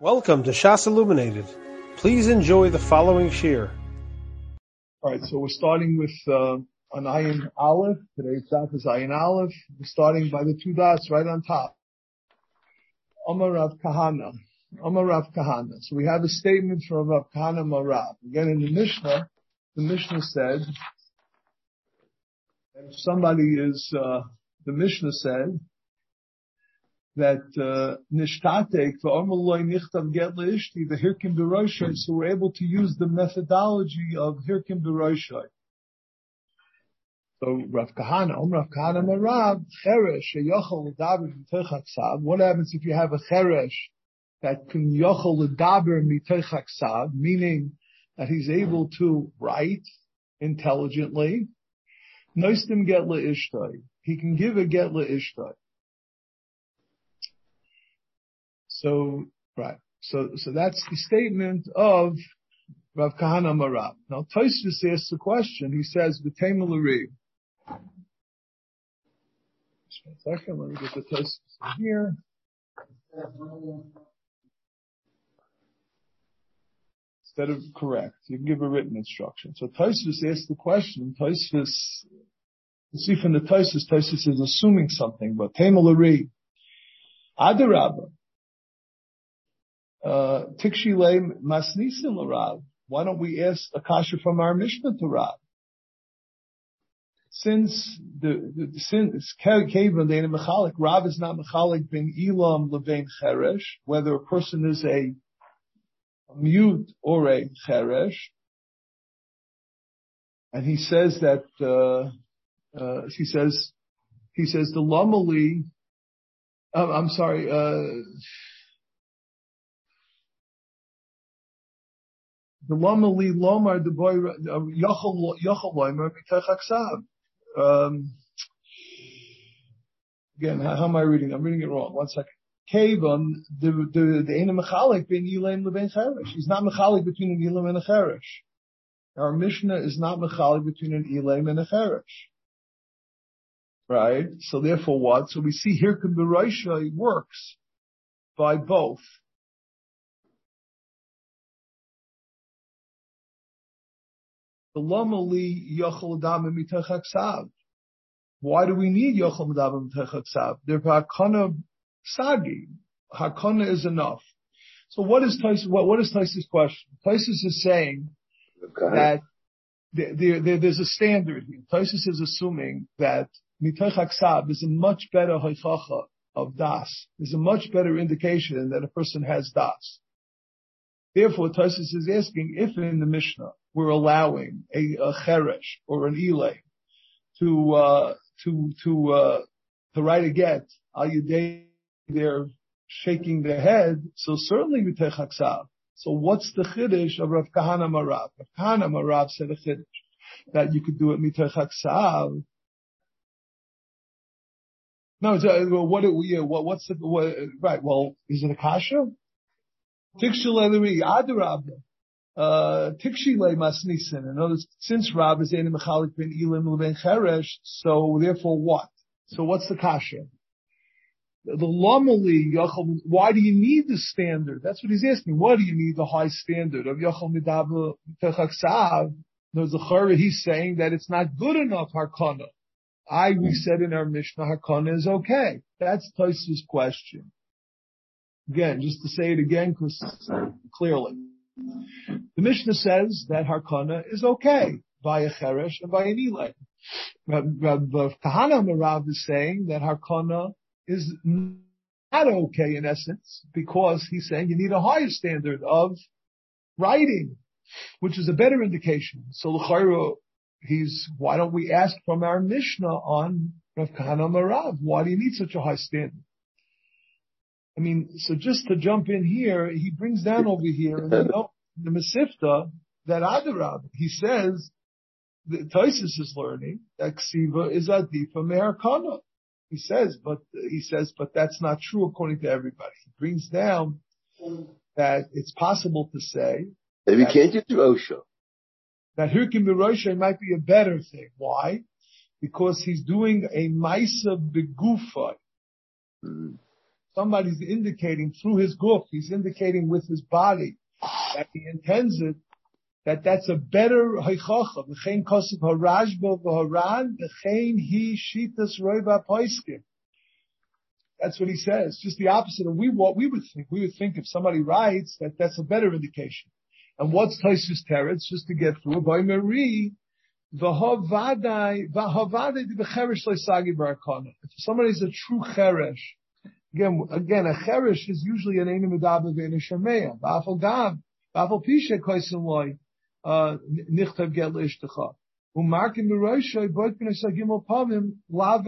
Welcome to Shas Illuminated. Please enjoy the following shir. All right, so we're starting with uh, an Ayin Aleph. Today's daf is Ayin Aleph. We're starting by the two dots right on top. Omar Rav Kahana. Omar Rav Kahana. So we have a statement from Rav Kahana Marav. Again, in the Mishnah, the Mishnah said, if somebody is, uh, the Mishnah said, that uh, nishtatek v'omaloi nichtav get the hirkim b'roshai, so we're able to use the methodology of hirkim b'roshai. So Rav Kahana, Om Rav Kahana Marav, cheresh sheyochel l'daber mitoch What happens if you have a cheresh that can yochel l'daber mitoch meaning that he's able to write intelligently? Noistim get le'ishtoi. He can give a get le'ishtoi. So, right. So, so that's the statement of Rav Kahana Marav. Now, Tosfos asks the question. He says, "V'tema l'ri." Just one second. Let me get the Tosfos here. Instead of correct, you can give a written instruction. So Tosfos asks the question. Tosfos, you see from the Tosfos, Tosfos is assuming something, but Tema l'ri. Adarabah. Uh, Tikshile Masnisin Larav. Why don't we ask Akasha from our Mishnah to Rav? Since the, since Kavan Dana Mechalik, Rav is not Mechalik ben Elam Levain Cheresh, whether a person is a mute or a Cheresh. And he says that, uh, uh, he says, he says the Lamali, uh, I'm sorry, uh, Um Again, how, how, am I reading? I'm reading it wrong. One second. Kavon, the the the Ena Mechalik ben Yilaim leben. He's not Mechalik between an Yilaim and a Cheresh. Our Mishnah is not Mechalik between an Yilaim and a Cheresh. Right? So therefore what? So we see here can be works by both. Why do we need yochel medabim mitechaksav? They're hakana sagi. Hakana is enough. So what is Tysus, what, what is Tysus' question? Tysus is saying that there, there, there's a standard here. Tysus is assuming that mitechaksav is a much better haichacha of das. Is a much better indication that a person has das. Therefore, Tysus is asking if in the Mishnah we're allowing a, cheresh or an to uh, to to uh, to write a get al they're shaking their head. So certainly we take haksav. So what's the chiddush of Rav Kahana Marav? Rav Kahana Marav said a chiddush that you could do it mitech haksav. No, so, well, what, yeah, what, what's the, what, right, well, is it a kasha? Tikshel Adarabah uh, tikshile masnisin. In other words, since Rab is Einim Mechalik ben Elim ben Cheresh, so therefore what? So what's the kasha? The lomali yachal. Why do you need the standard? That's what he's asking. Why do you need the high standard of yachal midava techaksav? No, the he's saying that it's not good enough harkana. I we said in our Mishnah harkana is okay. That's Tosis' question. Again, just to say it again, because clearly. The Mishnah says that Harkana is okay by a Cheresh and by an Elay. Kahana Marav is saying that Harkana is not okay in essence because he's saying you need a higher standard of writing, which is a better indication. So L'chayro, he's, why don't we ask from our Mishnah on Rav Kahana Marav? Why do you need such a high standard? I mean, so just to jump in here, he brings down over here in the, the Mesifta that Adarab, he says, the Toisus is learning that Ksiva is Adifa Meharkana. He says, but he says, but that's not true according to everybody. He brings down that it's possible to say maybe can't you do Osho that Hirkim Birosha might be a better thing. Why? Because he's doing a Maisa Begufa. Mm somebody's indicating through his goof, he's indicating with his body that he intends it, that that's a better haichacha. V'chein kosif harashbo v'haran, v'chein he shitas roiva poiskim. That's what he says. Just the opposite of we, what we would think. We would think if somebody writes that that's a better indication. And what's Taisus Teretz, just to get through, by Marie. If somebody's a true cheresh, again, again, a cheresh is usually an enim medaber v'en shemeya. V'afal gam, v'afal pishe koisim loy, uh, nichtav get le'ishtecha. U'markim b'roishay, boit b'nei sagim opamim, la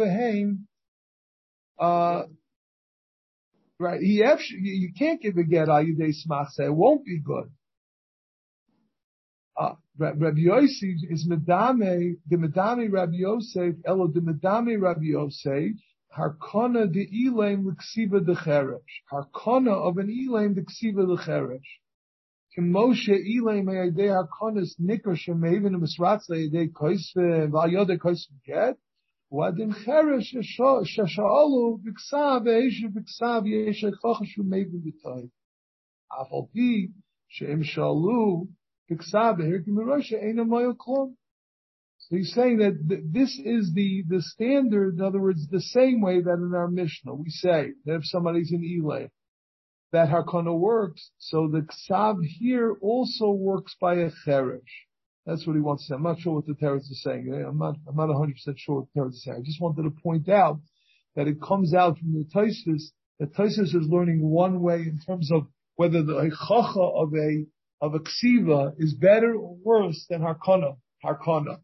uh, Right. He you can't give a get ayudei smachse. It won't be good. Uh, Rabbi Yosef is medame, the medame Rabbi Yosef, elo the medame Rabbi Yosef, harkona de ilaim l'ksiva de cheresh. Harkona of an ilaim de ksiva de cheresh. Kemoshe ilaim ayadei harkonas nikar shemevin misratza ayadei koisve, v'ayodei koisve get. Wadim cheresh shashaolu b'ksav ve'eshe b'ksav yeshe chachashu meivu b'toy. Afal pi she'im shalu b'ksav ve'hirkim b'rosha eina moyo. So he's saying that th- this is the, the standard, in other words, the same way that in our Mishnah we say that if somebody's in Elay, that Harkona works, so the Ksav here also works by a Cheresh. That's what he wants to say. I'm not sure what the Teretz is saying. Eh, I'm not, I'm not 100% sure what the Teretz is saying. I just wanted to point out that it comes out from the Taisus that Taisus is learning one way in terms of whether the Chacha of a, of a Ksiva is better or worse than Harkana, Harkana.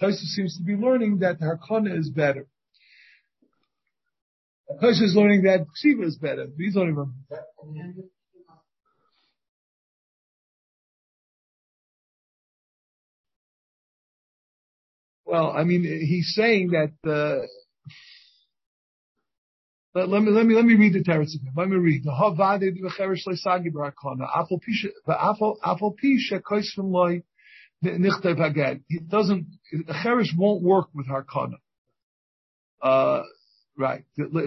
Taisus seems to be learning that Harkana is better. Taisus is learning that Ksiva is better. These don't. Well, I mean, he's saying that. Uh, let, let, me let me let me read the teretz again. Let me read the havade v'cheresh leisagi barakona afal pisha afal afal pisha nichtev haged. It doesn't. The cheresh won't work with harkana. Uh, right. Loy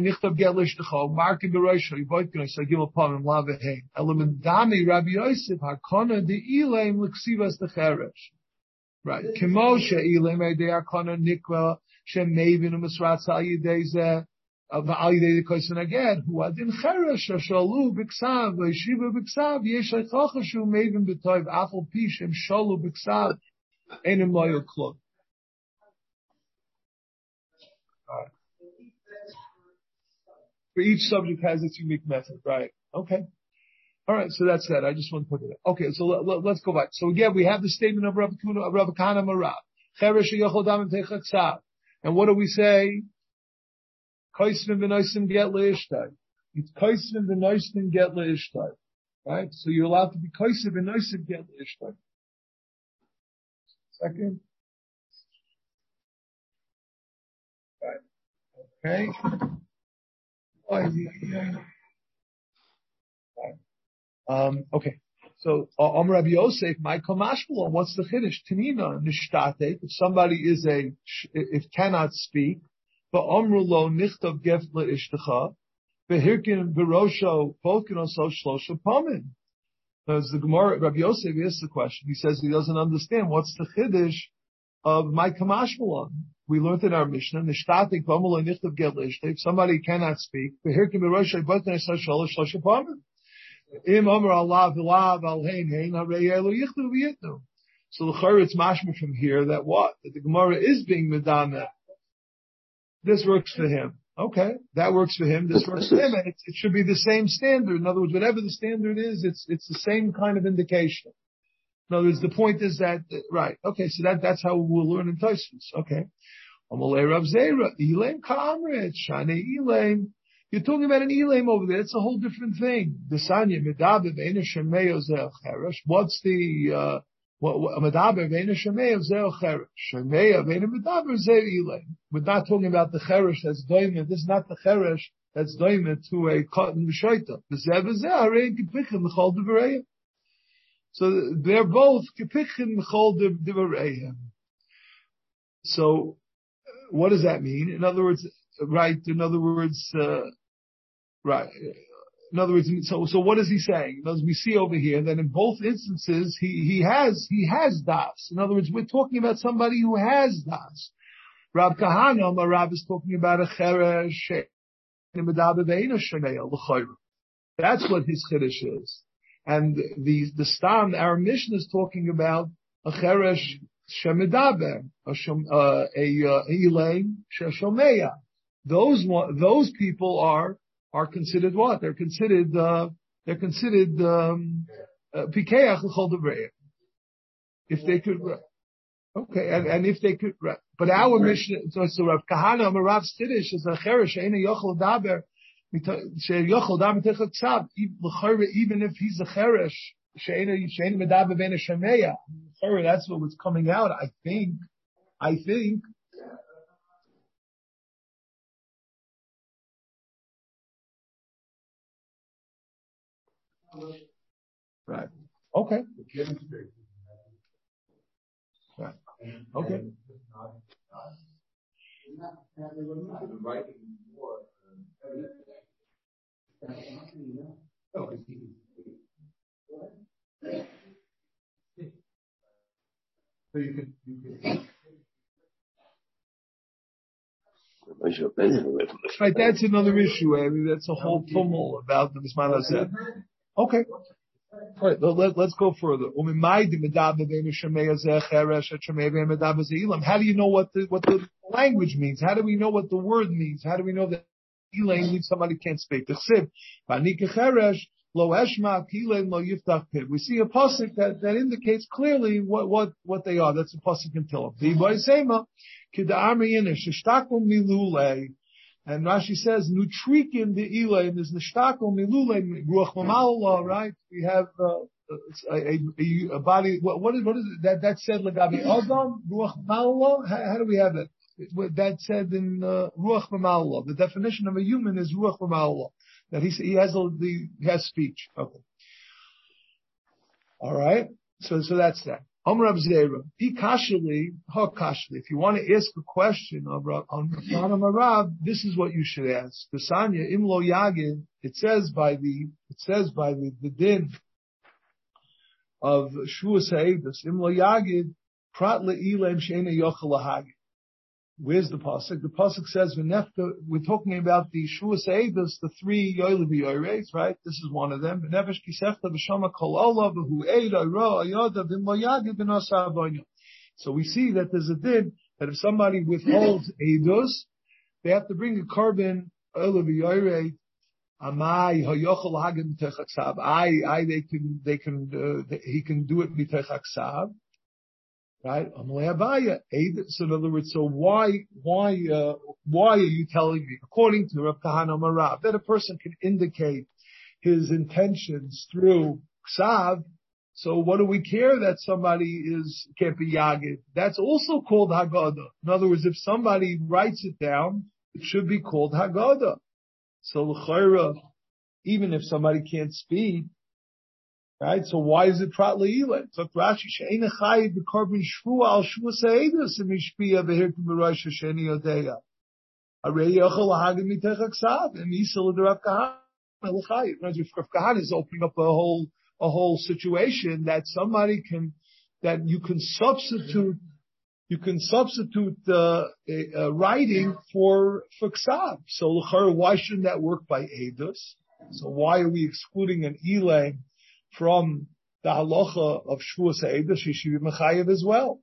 nichtev ged leishtecha marki bereisha yivoit gnoy sagim upon him lavehein element dami Rabbi Yosef harkana de ilaim l'ksivas the cheresh. Right. Kimo she'ilim eidei arkana nikwa shem enim loyal klub. For each subject has its unique method, right? Okay. All right, so that's that. I just want to put it. Okay, so let, us go back. So again, we have the statement of Rav Kana Marav. And what do we say? Kaisvin b'noisim get leishtai. It's kaisvin b'noisim get leishtai. Right? So you're allowed to be kaisvin b'noisim get leishtai. Second. Right. Okay. Oh. Um, okay. So, Om Rabbi Yosef, my kamashmulon, what's the chiddush? Tanina, nishtate, if somebody is a, if cannot speak, ishtecha, behirkin shlosha. As the Gemara, Rabbi Yosef asks the question, he says he doesn't understand what's the chiddush of my kamashmulon. We learned in our Mishnah, nishtate omrulo nichtav gefle ishtecha, if somebody cannot speak, behirkin berosho polkin oso shlosha pamin. Im Amar Allah v'lav al hein v'yitnu. So the it's mashma from here that what that the Gemara is being medana. This works for him. Okay, that works for him. This works for him, and it, it, should be the same standard. In other words, whatever the standard is, it's it's the same kind of indication. In other words, the point is that right. Okay, so that that's how we'll learn in Tosfos. Okay. Elaim Elaim. You're talking about an Elam over there. It's a whole different thing. What's the, uh, We're not talking about the Cheresh that's doimit. This is not the Cheresh that's doimit to a cotton B'shoita. So they're both Kipichim M'chol Devareim. So what does that mean? In other words, right? In other words, uh, right. In other words, so so what is he saying? As we see over here that in both instances he he has he has das. In other words, we're talking about somebody who has das. Rab Kahana, my Rab is talking about a cheresh that's what his chiddush is. And the, the stam, our mission is talking about a cheresh shemidaber, a, uh, a, uh, elaine sheshomeya. Those, those people are, are considered what? They're considered, uh, they're considered, um, uh, If they could, okay, and, and if they could, but our mission, so, so Rav Kahana, Rav Stidish is a cheresh, ain't a yochel daber, even if he's a cheresh, that's what was coming out, I think. I think. Right. Okay. Right. Okay. So you can, you can. Right, that's another issue. I mean, that's a whole tumult about the Bisman said. Okay. All right, let, us go further. How do you know what the, what the language means? How do we know what the word means? How do we know that Elaine means somebody can't speak. We see a pasuk that, that indicates clearly what, what, what they are. That's a pasuk in Tillim. And Rashi says, nutrikin the ilaim is nishtakum milule, ruach mamala, right? We have, uh, a, a, a, body, what, what is, what is it? That, that said, lagabi adam, ruach mamala? How, do we have it? that said in uh, Ruach Mamala. The definition of a human is Ruach Mamala. That he, he has a, the, he has speech. Okay. All right. So, so that's that. If you want to ask a question of Rab, this is what you should ask. It says by the it says by the, the din of Shua Sa'edus Where's the pasuk? The pasuk says. We're talking about the shua seidus, the three yoylevi right? This is one of them. V'nefesh kisefta v'shama kol ola v'hu eid ayro ayoda v'moyagid avonya. So we see that there's a din that if somebody withholds eidus, they have to bring a carbon yoylevi. Amai hagim. I, I, they can, they can, uh, he can do it mitechaksav. Right? So in other words, so why, why, uh, why are you telling me, according to Rav Kahana Marav, that a person can indicate his intentions through ksav, so what do we care that somebody is can't be yagid? That's also called haggadah. In other words, if somebody writes it down, it should be called haggadah. So l'chayra, even if somebody can't speak, Right? So why is it prat le'ila? So Rashi she'ena chayiv b'korban shvua al shvua b'rosh yodeya. Yochel mitech aksav and l'chayiv. Rav Kahana is opening up a whole, a whole situation that somebody can, that you can substitute you can substitute uh, a, writing for for ksav. So why shouldn't that work by edus? So why are we excluding an elay from the halacha of Shvua Se'eda, she should be mechayev as well.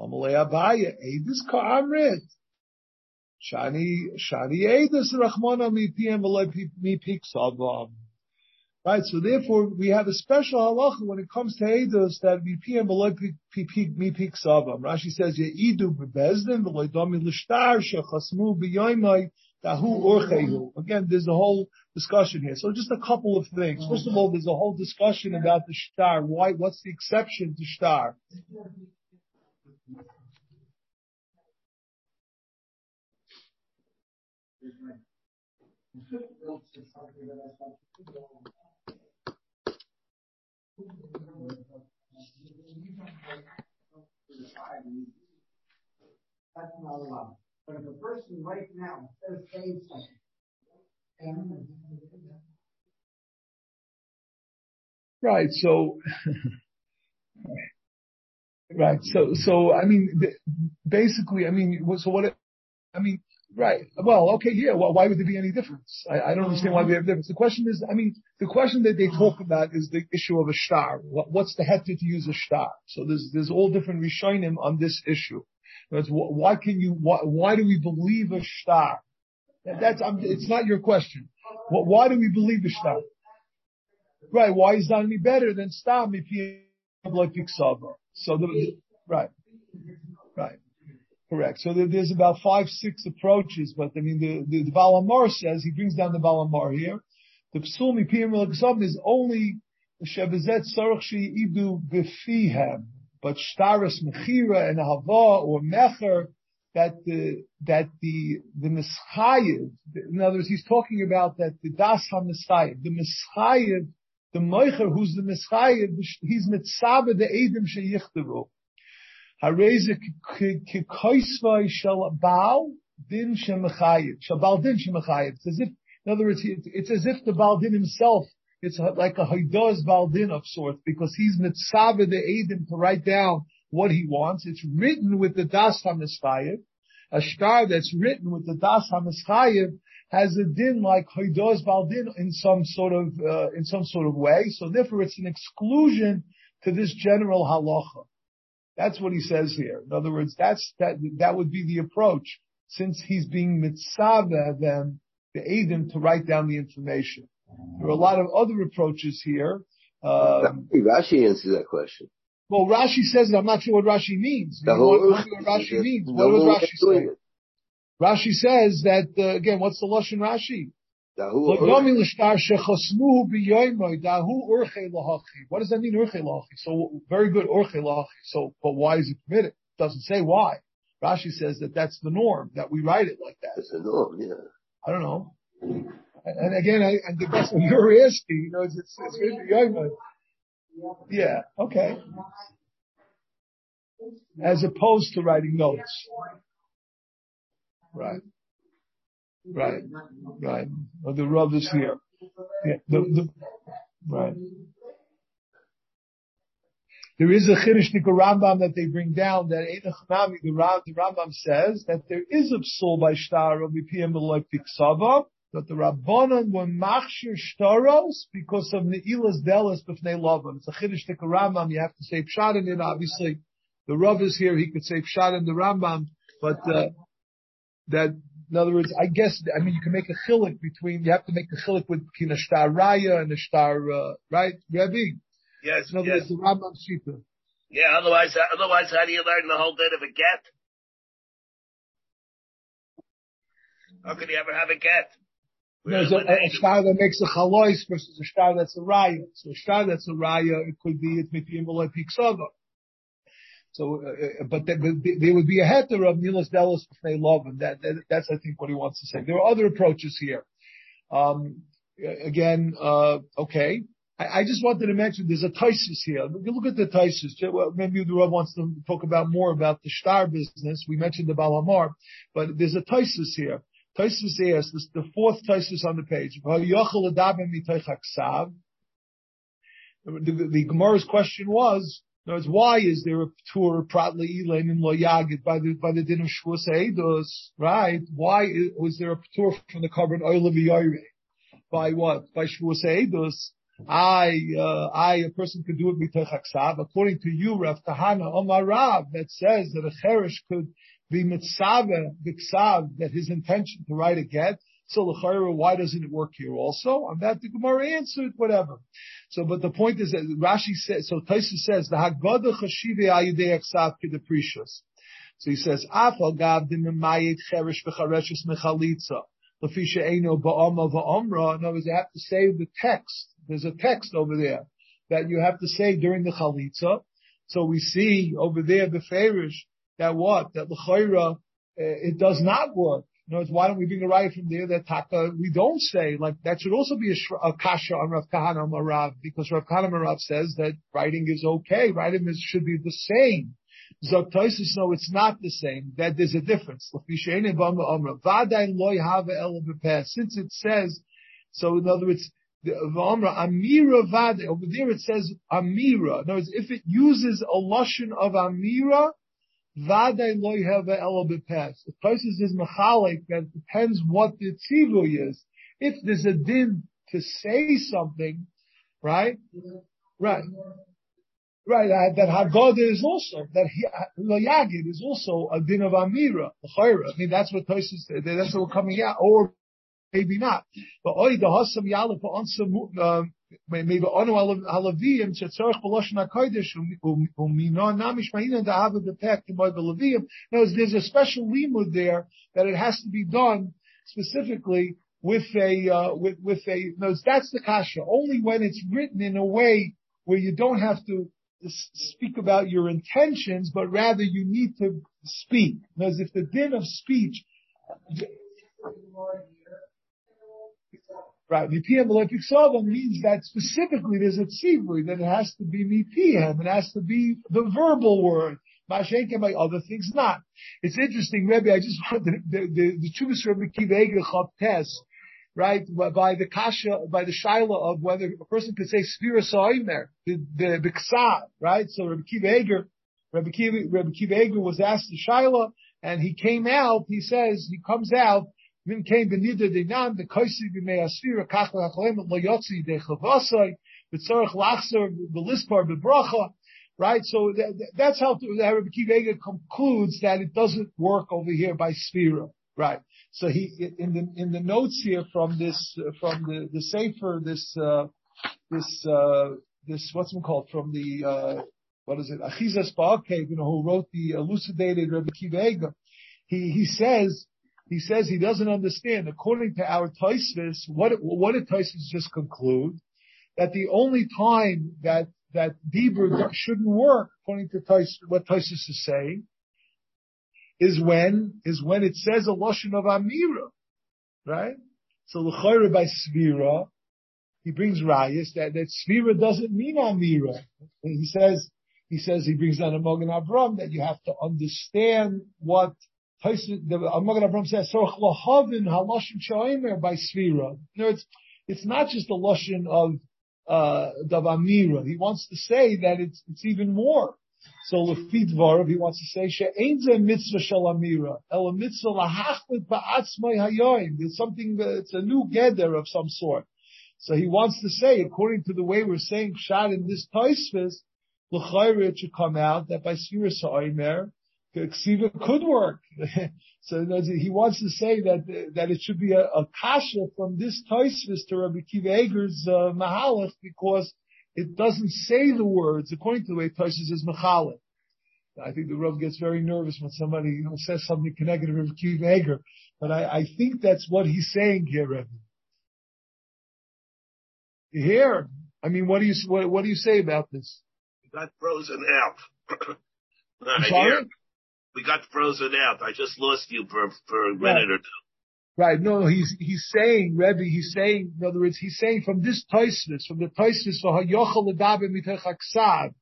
Amalei Abaye, Eidus ka'amrit. Shani, Shani Eidus rachmana mi piyem mi piksavam. Right, so therefore we have a special halacha when it comes to Eidus that mi piyem mi piksavam. Rashi says, Ye'idu bebezdin v'loy domi l'shtar shechasmu b'yoymai Dahu orchehu. Again, there's a whole discussion here. So just a couple of things. First of all, there's a whole discussion about the shtar. Why? What's the exception to shtar? That's not allowed. But if a person right now. Says same something. Right. So, right. So, so I mean, basically, I mean, so what? I mean, right. Well, okay, yeah. Well, why would there be any difference? I, I don't understand why we have a difference. The question is, I mean, the question that they talk about is the issue of a star. What, what's the head to use a star? So there's there's all different rishonim on this issue. That's why can you? Why, why do we believe a star? That's I'm, it's not your question. Why do we believe a star? Right. Why is that any better than stam if you like So the right, right, correct. So there's about five, six approaches, but I mean the the, the Balamar says he brings down the Balamar here. The psumi piyam is only shebezet sorach idu befihem, but shtaris mechira and hava or mecher that the that the the mischayev. In other words, he's talking about that the das ha the mischayev the Moicher, who's the Mischayev, he's mitzabe the Edim sheyichtavu. Hareze kikoisvai shel Baal din shemechayev. Shel Baal din shemechayev. It's as if, in other words, it's as if the Baal din himself, it's like a Haidoz Baal din of sorts, because he's mitzabe the Edim to write down what he wants. It's written with the Das HaMischayev. A star that's written with the Das HaMischayev has a din like Hoidos Baldin in some sort of, uh, in some sort of way. So therefore it's an exclusion to this general halacha. That's what he says here. In other words, that's, that, that would be the approach since he's being mitzvah them, the Adim to write down the information. There are a lot of other approaches here. Um, Rashi answers that question. Well, Rashi says it. I'm not sure what Rashi means. The whole, what, what Rashi means. What does Rashi say? Rashi says that uh, again. What's the lashon Rashi? What does that mean, urche lahachi? So very good, urche lahachi. So, but why is it permitted? It doesn't say why. Rashi says that that's the norm that we write it like that. The norm, yeah. I don't know. And, again, I, and that's what you're asking. You know, it's it's, it's really Yeah. Okay. As opposed to writing notes. Right. Right. Right. Well, the rub is here. Yeah. The, the, right. There is a Chiddushnik Rambam that they bring down that the, Rambam says that there is a psul by Shtar of Ipiyam Eloy Piksava, that the Rabbanon were machshir shtaros because of Ne'ilas Delas B'fnei Lavan. It's a Chiddushnik Rambam, you have to say Pshat in it, obviously. The Rav is here, he could say Pshat in the Rambam, but, uh, that, in other words, I guess, I mean, you can make a chilik between, you have to make a chilik with between a star raya and a star, uh, right, Rabbi? Yes, in other yes. words, the Rambam Shita. Yeah, otherwise, otherwise, how do you learn the whole bit of a get? How could you ever have a get? There's a, a star that makes a chalois versus a star that's a raya. So a star that's a raya, it could be, it's maybe in Piksava. So, uh, but, there, but there would be a heter of Nilas Delos B'fnei Love, and that, that, that's, I think, what he wants to say. There are other approaches here. Um, again, uh, okay. I, I, just wanted to mention there's a Taisus here. You look at the. Well, maybe the Rav wants to talk about more about the star business. We mentioned the Balamar, but there's a Taisus here. Taisus asks, this the fourth Taisus on the page. The, the, Gemara's question was, in other words, why is there a tour of pratli elain in lo yagid by the by the din of shvus eidos? Right? Why is, was there a tour from the carbon oil of Yaire? By what? By shvus eidos? I, uh, I, a person could do it mitach According to you, Rav Kahana Omar Rav, that says that a cherish could be mitzvah biksav, that his intention to write a get. So the chairah, why doesn't it work here also? On that the Gemara answered, whatever. So, but the point is that Rashi says, so Taisa says, the Haggadah Chashive Ayidei Aksav Kedeprecious. So he says, Afal Gav Dimamayit Cherish V'chareshes Mechalitza. Lafisha Eino Ba'ama Va'amra. In other words, you have to say the text. There's a text over there that you have to say during the Chalitza. So we see over there, the Farish, that what? That L'chayra, uh, it does not work. In other words, why don't we bring a riot from there that taka we don't say like that should also be a, a kasha on Rav Kahana Marav because Rav Kahana Marav says that writing is okay, writing is, should be the same. Zoktoisis, no, it's not the same. That there's a difference. Since it says, so in other words, the Amra Amira Vade, over there it says Amira. In other words, if it uses a lotion of Amira, Vade loy have el bepes. The Tosis is mechalik that depends what the tzivui is. If there's a din to say something, right? Right. Right, uh, that Haggadah is also, that Loyagid is also a din of Amira, I mean, that's what Tosis, that's what we're coming out, or maybe not. But Oy, the Hasam Yalef, Onsa, there's a special limud there that it has to be done specifically with a, uh, with, with a, no, that's the kasha. Only when it's written in a way where you don't have to speak about your intentions, but rather you need to speak. Because if the din of speech, right, mipiyam sova means that specifically there's a tzivui that it has to be mipiyam, it has to be the verbal word. Mashenke by other things not. It's interesting, Rebbe, I just wanted the, the, the Chubis Rebbe Kiva test right, by the kasha, by the shaila of whether a person could say Sphira Sa'imer, the, the, the right? So Rabbi Kiva Eger, Rabbi Kiva, was asked the shaila, and he came out, he says, he comes out, Min came benida denan, the koisi b'mei asfira, kach l'achlem, lo yotzi dechavasai, b'tzorach lachzer, b'lispar, b'bracha, right? So that, that's how the Rabbi Kiva Eger concludes that it doesn't work over here by Sphira, right? So he in the in the notes here from this from the the sefer this uh, this uh, this what's it called from the uh, what is it Achizas Ba'akev, you know who wrote the elucidated Rabbi Kiva he he says he says he doesn't understand according to our Taisvis what what did Taisvis just conclude that the only time that that Dibur shouldn't work according to what Taisvis is saying is when is when it says a lashon of amira, right? So l'chayre by svira, he brings rayas that that svira doesn't mean amira. He says he says he brings down a Mogan Abram that you have to understand what the Mogan Abram says. So lahavin halashon shaimer by svira. No, it's it's not just a lashon of uh, Amira. He wants to say that it's it's even more. So lefit varav, he wants to say she'ain ze mitzvah shel amira, el mitzvah lahachlit ba'atzmai hayoim. There's something that's a new gather of some sort. So he wants to say, according to the way we're saying shad in this taisvis, l'chayre it should come out that by sira sa'omer, ksiva could work. so he wants to say that that it should be a, a kasha from this taisvis to Rabbi Kiva Eger's uh, mahalach because it doesn't say the words according to the way Tosis is Mechalek. I think the Rav gets very nervous when somebody you know, says something connected with Kiv Eger, but I, I, think that's what he's saying here, Rebbe. Here, I mean, what do you what, what do you say about this? We got frozen out. Not sorry? We got frozen out. I just lost you for for a minute right. or two. Right. No, he's he's saying, Rebbe, he's saying, in other words, he's saying from this Toisvis, from the Toisvis for Hayochel Ledabe Mitechaksav,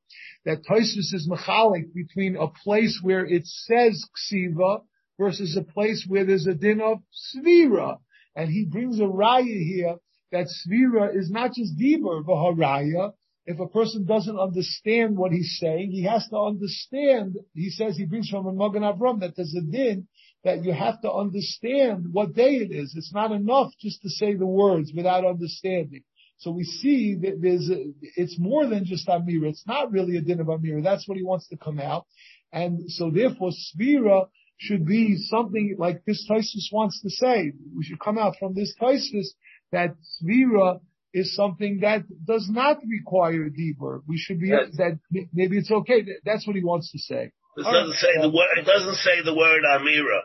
that Toisvis is mechalik between a place where it says Ksiva versus a place where there's a din of Svira. And he brings a raya here that Svira is not just Dibur, Vaharaya. If a person doesn't understand what he's saying, he has to understand, he says he brings from a Magan Avram that there's a din that you have to understand what day it is. It's not enough just to say the words without understanding. So we see that there's a, it's more than just Amira. It's not really a din of Amira. That's what he wants to come out. And so therefore Svira should be something like this Taisus wants to say. We should come out from this Taisus that Svira is something that does not require deeper. We should be, Yes. that maybe it's okay. That's what he wants to say. It doesn't right. say the word. It doesn't say the word Amira.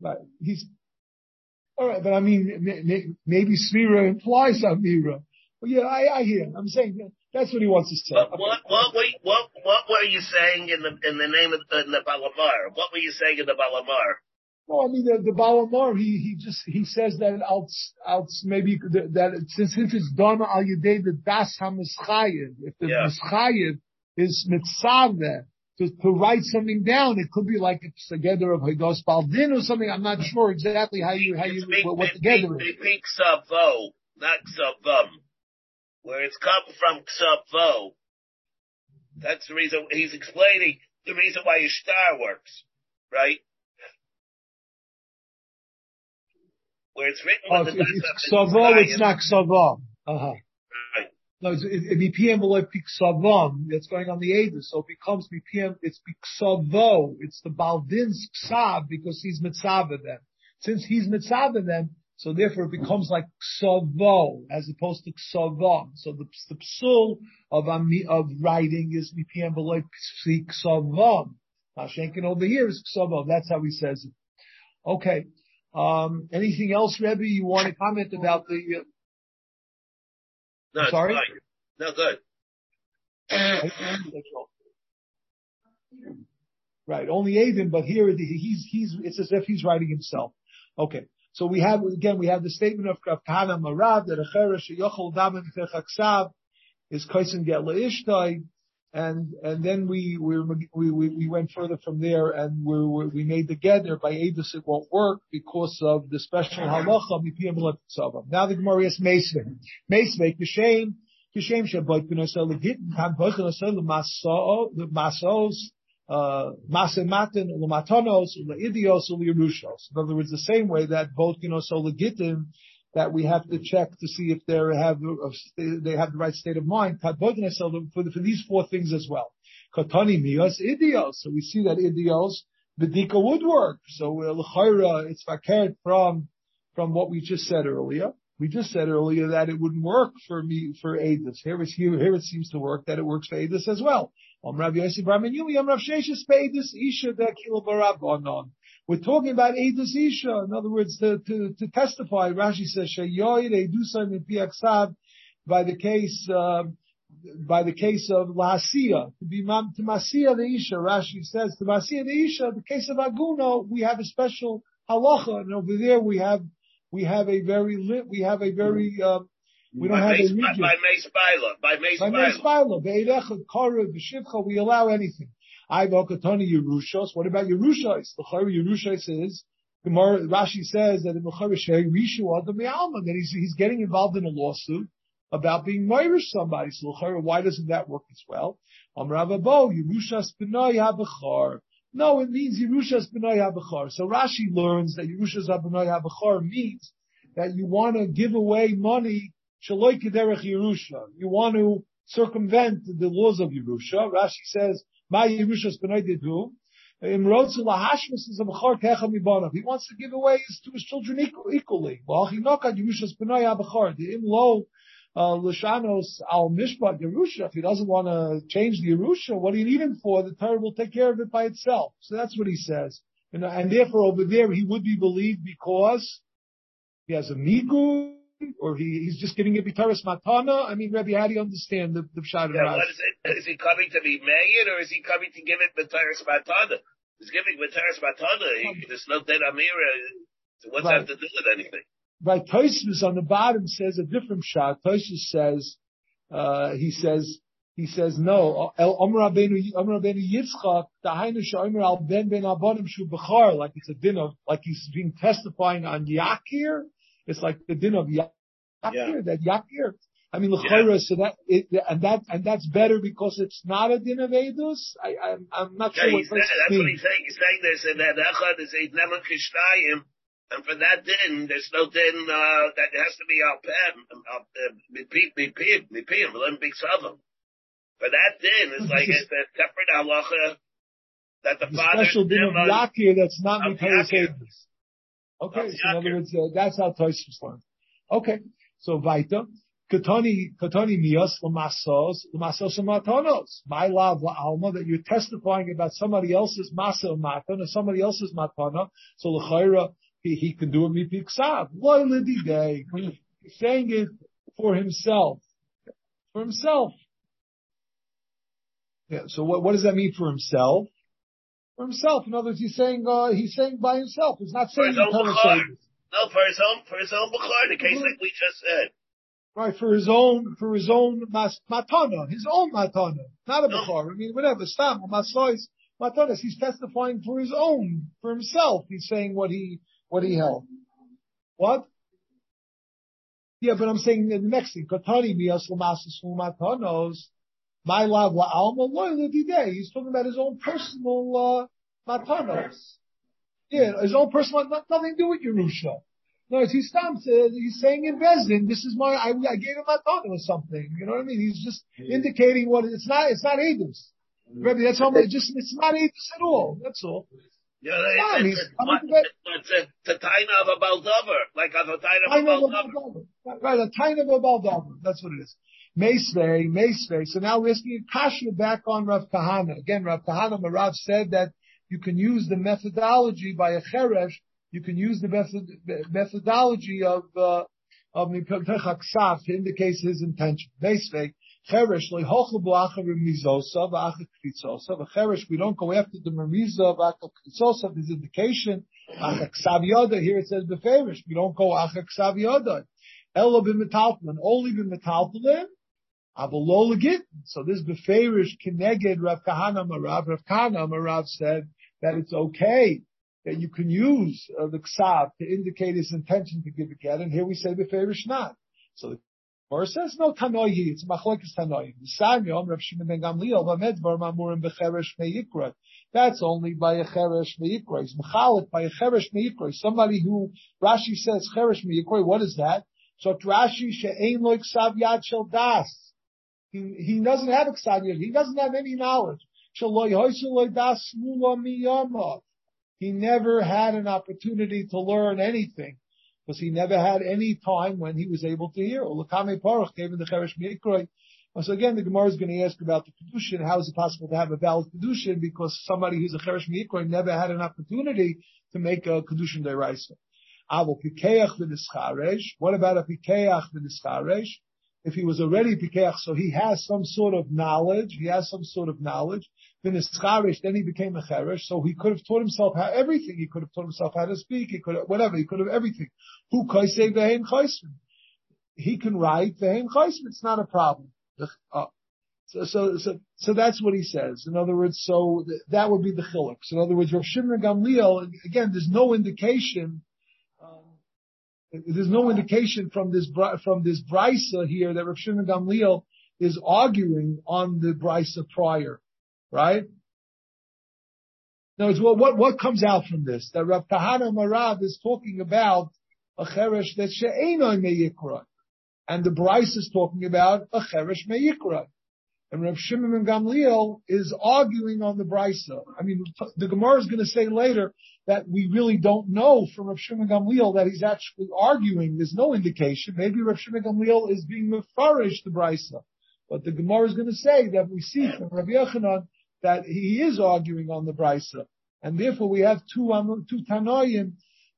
Right. He's all right, but I mean, maybe Svira implies Amira. Well, yeah, I, I hear. I'm saying that- that's what he wants to say. What what what were you, what what were you saying in the in the name of in the Balamar? What were you saying in the Balamar? No, I mean the, the Balamar. He he just he says that out out maybe that, since since it's done al yedei the das hamischayev, if the Yeah. mischayev is mitzaveh to, to write something down. It could be like a together of Hagos Baldin or something. I'm not sure exactly how you, how you, what, what together is. Speak Ksavo, not Ksavam. Where it's come from Ksavo. That's the reason he's explaining the reason why your star works, right? Where it's written Oh, it's, it's Dasaf, it's not Ksava. Uh-huh. Right. No, it's, it, it, BPM below Piksavam. It's going on the Ader, so it becomes BPM, it's Piksavo. It's the Baldin's Ksav because he's Mitzvah then. Since he's Mitzvah then, so therefore it becomes like Ksavo as opposed to Ksavam. So the, the psul of, of writing is BPM below Ksavam. Mashenkin over here is Ksavam. That's how he says it. Okay. Um, anything else, Rebbe, you want to comment about the, uh, No, Sorry? No, good. Right, only Avin, but here he's he's it's as if he's writing himself. Okay, so we have again we have the statement of Kana Marav that a cheresh yochol damen is kaisen get leishtai, then we we we we we went further from there and we we, made together by Avis it won't work because of the special halacha mipiyam letzava. Now the Gemara is Meisvei. Meisvei kishem kishem shabbat b'nosel legittin kan b'nosel l'masao l'masos uh, masematin l'matanos l'idios l'yerushos. In other words, the same way that know so legittim that we have to check to see if they have the right state of mind. For these four things as well. Katani mios idios. So we see that idios bedika would work. So uh, l'chayra it's fakert from from what we just said earlier. We just said earlier that it wouldn't work for me for Adis. Here here, here it seems to work that it works for Adis as well. Om Rav Yosef Bar Menyumi, Om Rav Sheshes Peidus Isha Dekil Barabonon. We're talking about Adis Isha. In other words, to, to, to testify, Rashi says, Sheyoid Edusa Mipiaksav, by the case, uh, by the case of Lasia, to be mam, to Masia the Isha, Rashi says, to Masia the Isha, the case of Aguno, we have a special halacha, and over there we have, we have a very lit, we have a very, uh, we don't By have a Mace, by, region. by Mace Bila, by By Bila. Meispaila, Be'erecha, Korev, B'shivcha, we allow anything. I Katani Yerushos. What about Yerushos? The Yerushos is, Gemara, Rashi says that in the Chari Shei, Rishu Adam Me'alma, that he's, he's getting involved in a lawsuit about being Moirish somebody. So why doesn't that work as well? Am Ravabo, Yerushas B'nai HaBechar. No, it means Yerushas B'nai HaBechar. So Rashi learns that Yerushas B'nai HaBechar means that you want to give away money Shaloi Kederech Yerusha. You want to circumvent the laws of Yerusha. Rashi says, My Yerusha Spenoididu. Imrotzu lahashmis is a bechor techa mibanav. He wants to give away his, to his children equal, equally. Well, he knock on Yerusha Spenoia bechor. The imlo, uh, Lashanos al Mishpat Yerusha. If he doesn't want to change the Yerusha, what do you need him for? The Torah will take care of it by itself. So that's what he says. And, and therefore over there he would be believed because he has a migu, or he, he's just giving it bitaris matana. I mean, Rabbi, how do you understand the, the pshat Yeah, Rashi? what is it? Is he coming to be made or is he coming to give it Matthias Matana? He's giving Matthias Matana. He, there's no dead Amira. So what's Right. that have to do with anything? Right, Tosfos on the bottom says a different shot. Tosfos says, uh, he says, he says, no, El Omer Rabbeinu, Omer Rabbeinu Yitzchak, Dahainu Shomer Al Ben Ben Abonim Shu Bechar, like it's a din of, like he's being testifying on Yakir. It's like the din of Yakir, Yeah. that Yakir. I mean, L'chayra, so that, it, and that, and that's better because it's not a din of Edus. I, I'm, I'm not Yeah, sure what he's saying, Tosfos that's what he's saying. He's saying in that Echad is a Neman Kishnayim. And for that din, there's no din, uh, that has to be al pem, al mipim, mipim, mipim, let big southern. For that din, it's like it's a separate halacha that the the father special din of Yakir that's not Yakir. Edus. Okay, so in other words, uh, that's how Tosfos learned. Okay, so Vaita. Katani, Katani Mios, Lamasos, Lamasos Matanos. My love, Alma, that you're testifying about somebody else's Masa or somebody else's Matana. So L'chaira, he, he can do it mipiksav. Loy day. He's saying it for himself. For himself. Yeah, so what, what does that mean for himself? For himself. In other words, he's saying, uh, he's saying by himself. He's not saying For his own the Torah Bukhar. says. No, for his own, for his own Bukhar, the case like we just said. right? For his own, for his own mas, matana, his own matana, not a bechor. I mean, whatever, stam, masois, matanas. He's testifying for his own, for himself. He's saying what he, what he held. What? Yeah, but I'm saying in the next thing, katani mias lamasas matanos, my love la alma loyal day. He's talking about his own personal uh, matanos. Yeah, his own personal, nothing to do with Yerusha. No, as he stops. Uh, he's saying in Bezdin, this is my. I, I gave him my thought or something. You know what I mean? He's just indicating what it's not. It's not Adus. Maybe that's all. It just it's not Adus at all. That's all. Yeah, it's, it's, it's, it's a taina of a baldover, like a taina of a baldover. Right, a taina of a baldover. That's what it is. Meisvei, Meisvei. So now we're asking Kasha back on Rav Kahana. Again, Rav Kahana Marav said that you can use the methodology by a cheresh you can use the method, methodology of uh, of to indicate his intention. Basically, cheresh lehochel b'acharim mizosa v'achak kritzosa. V'cheresh, we don't go after the meriza v'achak kritzosa. There's indication achak ksav Here it says beferish. We don't go achak ksav yoda. Elo b'metaltalin. Only b'metaltalin. So this beferish kineged Rav Kahana Marav. Rav Kahana Marav said that it's okay that you can use uh, the ksav to indicate his intention to give a get, and here we say the favorish not. So the Gemara says no tanoyi, it's machlokes tanoyi. Yom Rav Shimon ben Gamliel b'medvar mamurim becheresh meikra. That's only by a cheresh meikra. He's mechalik by a cheresh meikra. Somebody who Rashi says cheresh meikra. What is that? So Rashi she'ein lo ksav yad shel das. He, he doesn't have ksav. He doesn't have any knowledge. He never had an opportunity to learn anything because he never had any time when he was able to hear. So again, the Gemara is going to ask about the Kedushin. How is it possible to have a valid Kedushin? Because somebody who's a Cheresh Mi'ikroy never had an opportunity to make a Kedushin Deraisa. What about a Pikeach v'nischaresh? If he was already Pikeach, so he has some sort of knowledge, he has some sort of knowledge, then he became a cheresh, so he could have taught himself how everything. He could have taught himself how to speak. He could have, whatever. He could have everything. Who kaisei vehem chaisman? He can write vehem chaisman. It's not a problem. Uh, so, so, so, so that's what he says. In other words, so th- that would be the chiluk. So in other words, Rav Shimon Gamliel, again, there's no indication, there's no indication from this, from this brisa here that Rav Shimon Gamliel is arguing on the brisa prior right? Now, what, what, what comes out from this? That Rav Kahana Marav is talking about a cheresh that she'enoi meyikra. And the Bryce is talking about a cheresh meyikra. And Rav Shimon Gamliel is arguing on the Brisa. I mean, the Gemara is going to say later that we really don't know from Rav Shimon Gamliel that he's actually arguing. There's no indication. Maybe Rav Shimon Gamliel is being mefarish the Brisa. But the Gemara is going to say that we see from Rabbi Yochanan that he is arguing on the Brisa. And therefore we have two, um, two Tanoim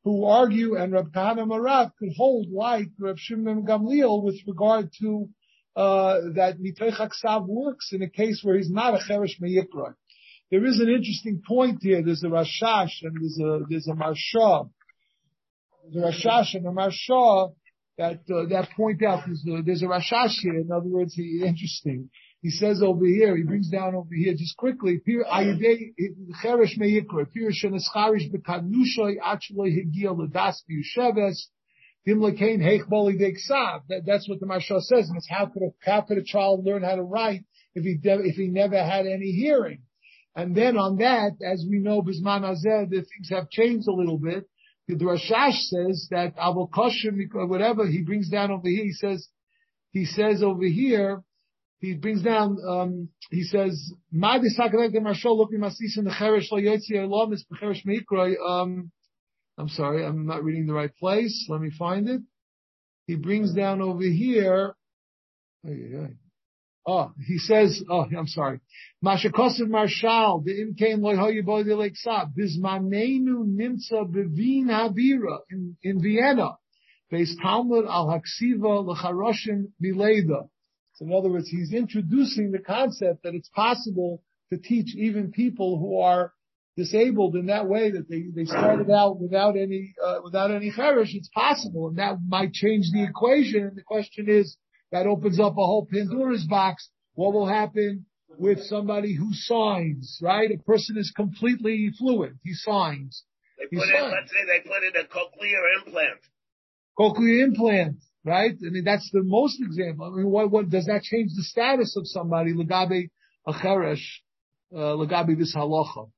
who argue and Rabbi Kahana Marav could hold like Rabbi Shimon Gamliel with regard to uh, that Aksav works in a case where he's not a Cheresh Meyikra. There is an interesting point here. There's a Rashash and there's a, there's a Maharsha. There's a Rashash and a Maharsha that, uh, that point out there's a, there's a Rashash here. In other words, he, interesting. He says over here, he brings down over here just quickly, cheresh meikra, pir shenescharish bekanushoy actually higil ledas biyusheves, dim lekein heich boli deksav. That's what the Maharsha says, and it's how could a, how could a child learn how to write if he, if he never had any hearing? And then on that, as we know, Bisman Azeh, the things have changed a little bit. The Rashash says that Abu Kashim, whatever he brings down over here, he says, he says over here, he brings down, um, he says, um, I'm sorry, I'm not reading the right place. Let me find it. He brings down over here, oh, he says, oh, I'm sorry. Mashakosiv Marshal, the imkain loy boy de leksab, bismanenu nimtza bevin habira in, Vienna, based Talmud al Haksiva l'charoshim mileda. So in other words, he's introducing the concept that it's possible to teach even people who are disabled in that way that they, they started out without any uh, without any cherish. It's possible, and that might change the equation. And the question is, that opens up a whole Pandora's box. What will happen with somebody who signs, right? A person is completely fluent. He signs. They He put in, signed. let's say they put in a cochlear implant. Cochlear implant, right? I mean, that's the most example. I mean, what, what, does that change the status of somebody? Legabe acheresh, uh, legabe this halacha.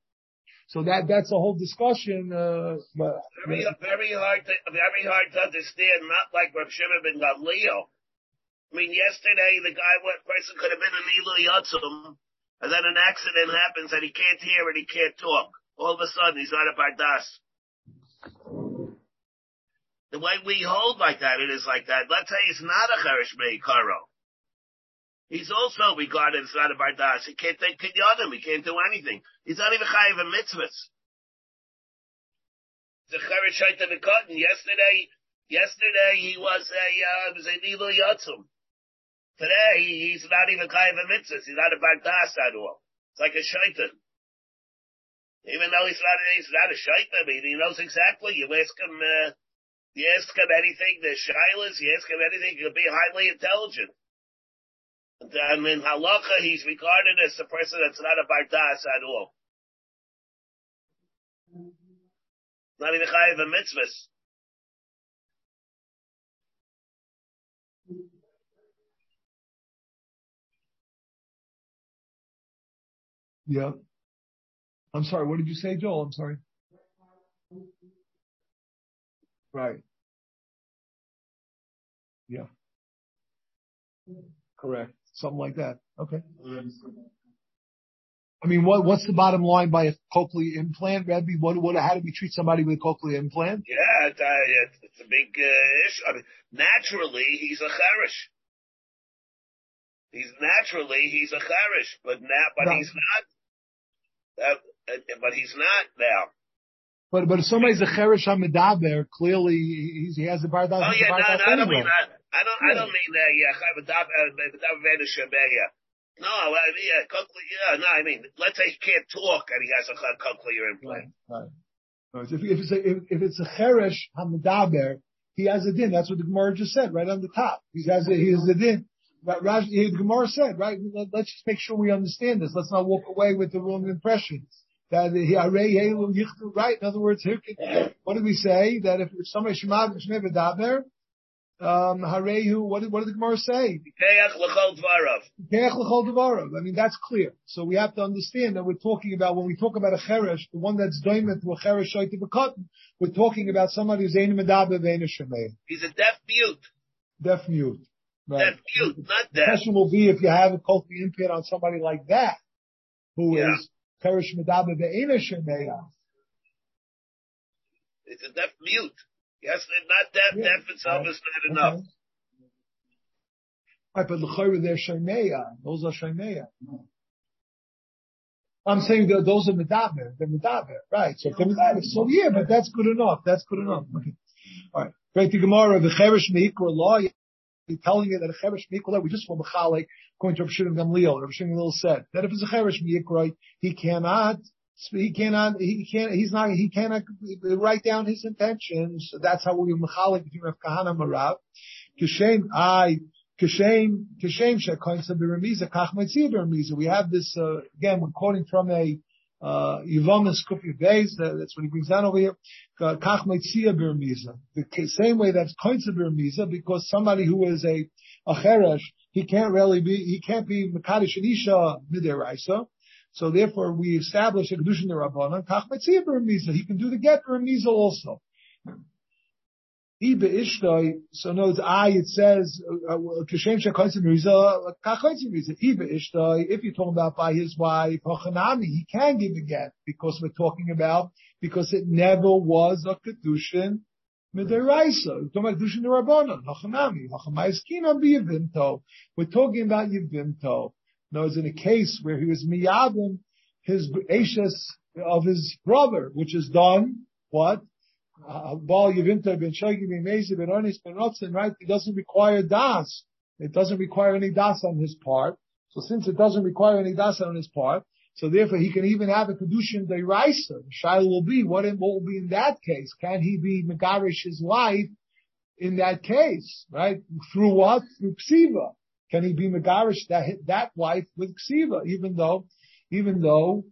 So that, that's a whole discussion, uh, but, Very, very hard to, very hard to understand, not like Rav Shimon ben Gamliel. I mean, yesterday the guy, what person could have been an Elu Yotzum, and then an accident happens and he can't hear and he can't talk. All of a sudden he's not a Bardas. The way we hold like that, it is like that. Let's say he's not a Cherish Meikaro. He's also regarded as not a Bardas. He can't take Kinyanim. He can't do anything. He's not even Chayiv a mitzvahs. The Cherish. Yesterday, yesterday he was a, uh, was a Elu Yotzum. Today, he's not even Chayiv a mitzvahs. He's not a Bardas at all. It's like a Shaitan. Even though he's not, he's not a Shaitan, he knows exactly. You ask him, uh, you ask him anything, the shilas, you ask him anything, he'll be highly intelligent. And in halacha, he's regarded as a person that's not a bardas at all. Not even chayiv a mitzvahs. Yeah. I'm sorry, what did you say, Joel? I'm sorry. Right. Yeah. Correct. Something like that. Okay. I mean, what, what's the bottom line by a cochlear implant, Rebbe? How do we treat somebody with a cochlear implant? Yeah, it's, uh, it's, it's a big uh, issue. I mean, naturally, he's a cherish. He's naturally he's a cherish, but now, but Right. he's not. Uh, uh, but he's not now. But, but if somebody's a cherish hamidaber, clearly he's, he has a bardas. Oh yeah, no, no, I don't mean that. I don't, I don't mean that. Yeah, uh, v'dav v'eda shemeya. No, I mean, yeah, yeah, no, I mean, let's say he can't talk and he has a co- cochlear implant. right. Right. So If, if it's a, if, if it's a cheresh hamidaber, he has a din. That's what the Gemara just said, right on the top. He has a, he has a din. The Gemara said, right? Let, let's just make sure we understand this. Let's not walk away with the wrong impression. That he arei helu yichtu, right? In other words, here, what did we say? That if, somebody shemav shmei v'daber, um, harehu, what did, what did the Gemara say? Keach l'chol dvarav. Keach l'chol devarav. I mean, that's clear. So we have to understand that we're talking about, when we talk about a cheresh, the one that's doimet to a cheresh we're talking about somebody who's ein medaber shemei. He's a deaf mute. Deaf mute. Right. Deaf mute, not The question will be if you have a cochlear implant on somebody like that, who is Yeah. cheresh medaber ve'en shemei. It's a deaf mute. Yes, not deaf. Yeah. Deaf itself is not enough. Okay. Right, but l'chayra they're shemeya. Those are shemeya. I'm saying that those are medaber. They're medaber, right? So if they're medaber, so yeah, but that's good enough. That's good enough. Okay. All right. Great. The Gemara, the cheresh meikra law. You're telling you that a cheresh meikra, we just want mechalik, according to Rav Shimon Gamliel. Rav Shimon Gamliel said that if it's a cheresh meikra, he cannot. He cannot. He can't. He's not. He cannot write down his intentions. That's how we mechalik between Rav Kahana and Marav. Kishem, I. Kishem, Kishem shekoinsa b'remiza, kach metzia b'remiza. We have this, uh, again, we're quoting from a, uh, Yivamis Kufi Beis, uh, that's what he brings down over here. Kach metzia b'remiza. The same way that's koinsa b'remiza, because somebody who is a, a cheresh, he can't really be, he can't be Makadish and Isha midiraisa. So therefore we establish a Kedushin Rabbanan, Kach metzia b'remiza. He can do the get b'remiza also. Ibe ishtoi, so notes I, it says, Kishem shekoitzim riza, kachoitzim riza. Ibe ishtoi, if you're talking about by his wife, Hochanami, he can give a get, because we're talking about, because it never was a Kedushin Midiraisa. We're talking about Kedushin Rabbanon, Eskinam b'Yivimto. We're talking about Yivimto. Now, it's in a case where he was miyavim his ashes of his brother, which is done, what? Baal Yevinta ben Shagi ben Mezi ben Onis ben Rotzen, right? It doesn't require das. It doesn't require any das on his part. So since it doesn't require any das on his part, so therefore he can even have a kedushin deiraisa. The shaila will be what will be in that case? Can he be megarish his wife in that case, right? Through what? Through ksiva. Can he be megarish that that wife with ksiva, even though, even though,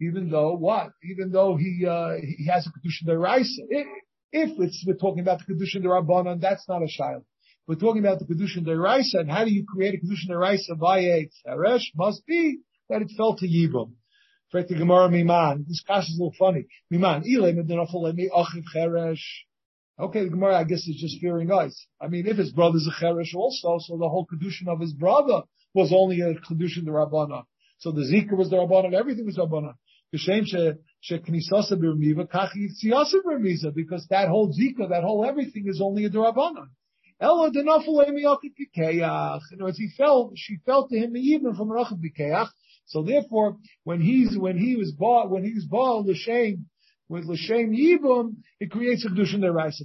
even though what? Even though he uh, he has a kedusha deraisa. If it's we're talking about the kedusha derabanan, that's not a shiloh. We're talking about the kedusha deraisa, and how do you create a kedusha deraisa by a teresh? Must be that it fell to yibum. Fact the Gemara Miman. This class is a little funny. Miman. Okay, the Gemara, I guess, is just fearing us. I mean, if his brother's a cheresh also, so the whole kedushin of his brother was only a kedushin the. So the Zika was the Rabbana, everything was Rabbana. Because that whole Zika, that whole everything is only a Rabbana. Ella In other words, he felt, she fell to him even from Rachel Pikeach. So therefore, when he's, when he was bought, when he was bought, shame, with l'shem yibum, it creates a kedushin deraisa.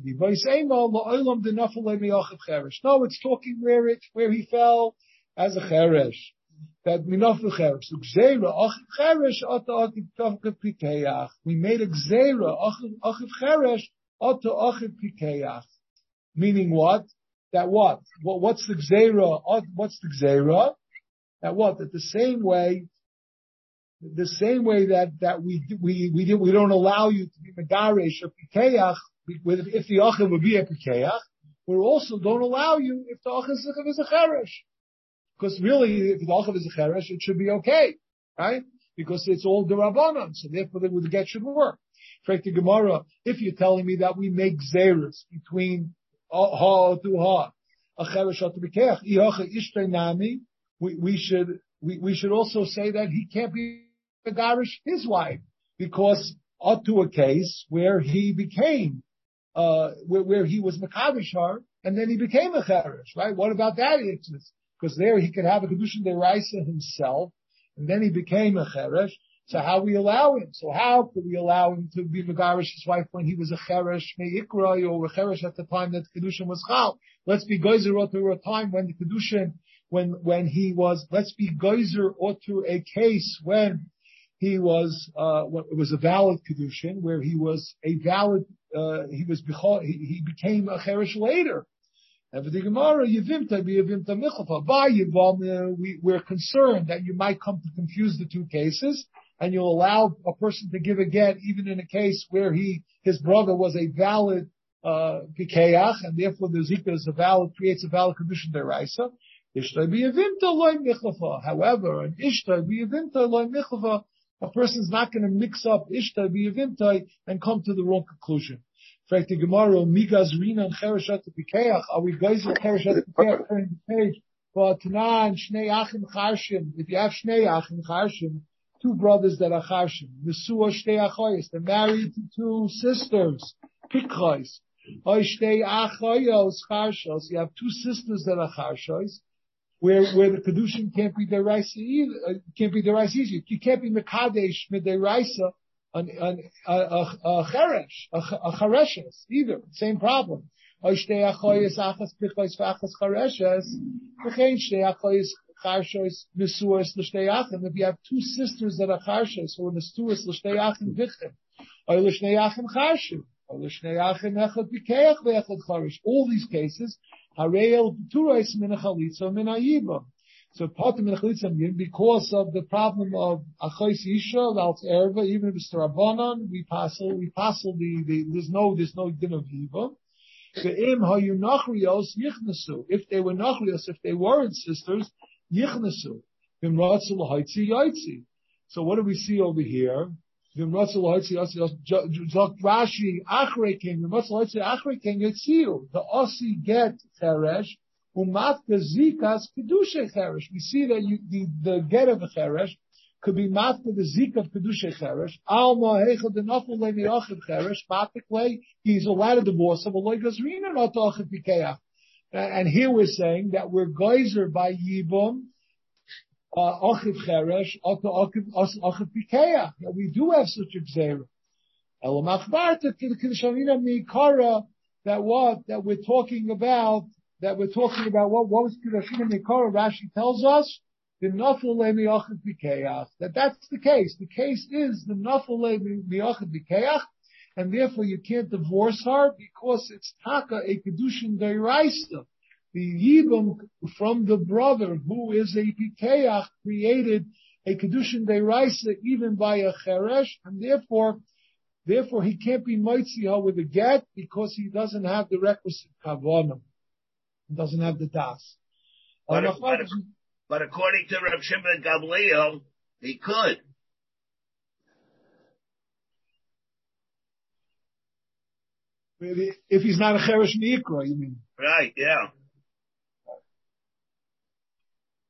No, it's talking where it where he fell as a cheresh. That minaf cheresh. Gzeira achiv ata achiv pikeach. We made a gzeira achiv cheresh ata achiv pikeach. Meaning what? That what? what what's the gzeira? What's the gzeira? That what? That the same way the same way that that we we we we don't allow you to be megaresh or pikeach if the achim would be a pikeach, we also don't allow you if the achim is a cheresh. Because really, if the achim is a cheresh, it should be okay, right? Because it's all the rabbanon, so therefore the get should work. Fact the Gemara, if you're telling me that we make zeros between ha to ha, a cheresh to iacha ishtainami, we we should we, we should also say that he can't be Megarish his wife because up to a case where he became, uh, where, where he was Makavish her and then he became a Cherish, right? What about that instance? Because there he could have a Kedushin Deraisa himself and then he became a Cherish. So how we allow him? So how could we allow him to be Megarish's wife when he was a Cheresh Meikra or a Cheresh at the time that the Kedushin was Chal? Let's be Geyser to a time when the Kedushin, when, when he was, let's be Geyser or a case when he was uh, it was a valid kedushin where he was a valid uh, he was he, he became a cherish later. And for the Gemara, yivimta michafa. By yivam, we we're concerned that you might come to confuse the two cases, and you'll allow a person to give a get even in a case where he his brother was a valid uh, pikeach, and therefore the zika is a valid creates a valid condition deraisa. Ishtai biyavimta loy michafa. However, an ishtai biyavimta loy michafa a person's not going to mix up ishta b'yavintai and come to the wrong conclusion. Fact, the Gemara, migas rina and chereshat pikeach, are we guys with chereshat pikeach turning the page? But tanan shnei achim charshim, if you have shnei achim charshim, two brothers that are charshim, nesua shnei achoyes, they're married to two sisters, pikchois. Oy shnei achoyos charshos, you have two sisters that are charshos, where where the kedushin can't be deraisa either, uh, can't be deraisa easy. You can't be mekadesh mideraisa a a cheresh a, chereshes either. Same problem. If you have two sisters that are in the stuas l'shtei achim vichim, or l'shnei achim or l'shnei echad bikeach ve'echad charish. All these cases, Hareel Turais min min ayiba. So Potem min because of the problem of Achos Isha, that's Erva, even if it's Rabbanon, we pass we pass the, the, there's no, there's no din of Yiva. Ve'im hayunachrios yichnasu. If they were nachrios, if they weren't sisters, yichnasu. Vim ratzel haitzi yaitzi. So what do we see over here? Vim ratzel haitzi yaitzi. Rashi, Achrei came, Vim ratzel haitzi Achrei came yitziu. The Ossi get Teresh, Umatka zikas kedusha cheresh. We see that you, the, the get of a cheresh could be matka the zik of kedusha cheresh. Alma hechel the nafel levi achid cheresh. Matikle, he's allowed to divorce him. Aloy gazrina not achid pikeach. And here we're saying that we're geyser by yibum, uh, achiv cheresh, achiv pikeach. That we do have such a gzera. Elamachbarta kedushavina mikara that what that we're talking about that we're talking about what, what was Kedushin Mikora, Rashi tells us, the Nafal Miachid Bikeach, that that's the case. The case is the Nafal Miachid Bikeach, and therefore you can't divorce her because it's taka a kedushin deiraisa. The yibum from the brother who is a pikeach created a kedushin deiraisa even by a cheresh, and therefore, therefore he can't be moitziah with a get because he doesn't have the requisite kavanah. Doesn't have the das. But, but, but according to Reb Shimon Gamliel, he could. If he's not a cheresh mikra, you mean? Right, yeah.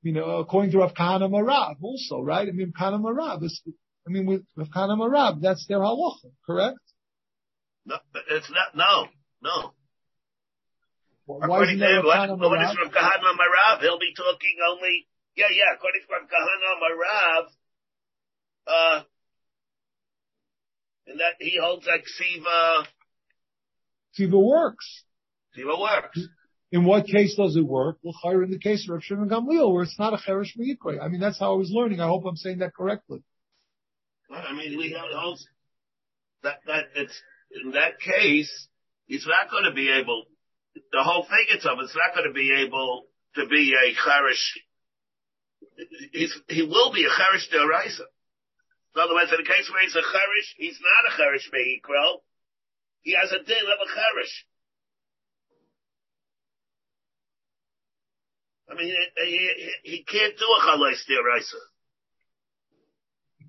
You know, according to Rav Kahana Marav also, right? I mean, Kahana Marav is, I mean, with Rav Kahana Marav, that's their halacha, correct? No, it's not, no, no. Well, According to him, Rav what, Kahana what is Marav? from Kahana Marav? He'll be talking only, yeah, yeah, according to Rav Kahana Marav, uh, and that he holds that Ksiva, Tiva works. Ksiva works. In what case does it work? Well, higher in the case of Rav Shimon Gamliel, where it's not a cheresh mikra. I mean, that's how I was learning. I hope I'm saying that correctly. I mean, we have holds that, that it's, in that case, he's not going to be able, the whole thing itself, it's not going to be able to be a cherish. He will be a cherish deraisa. In other words, in the case where he's a cherish, he's not a cherish meikro. He has a din of a cherish. I mean, he, he, he can't do a chalais deraisa.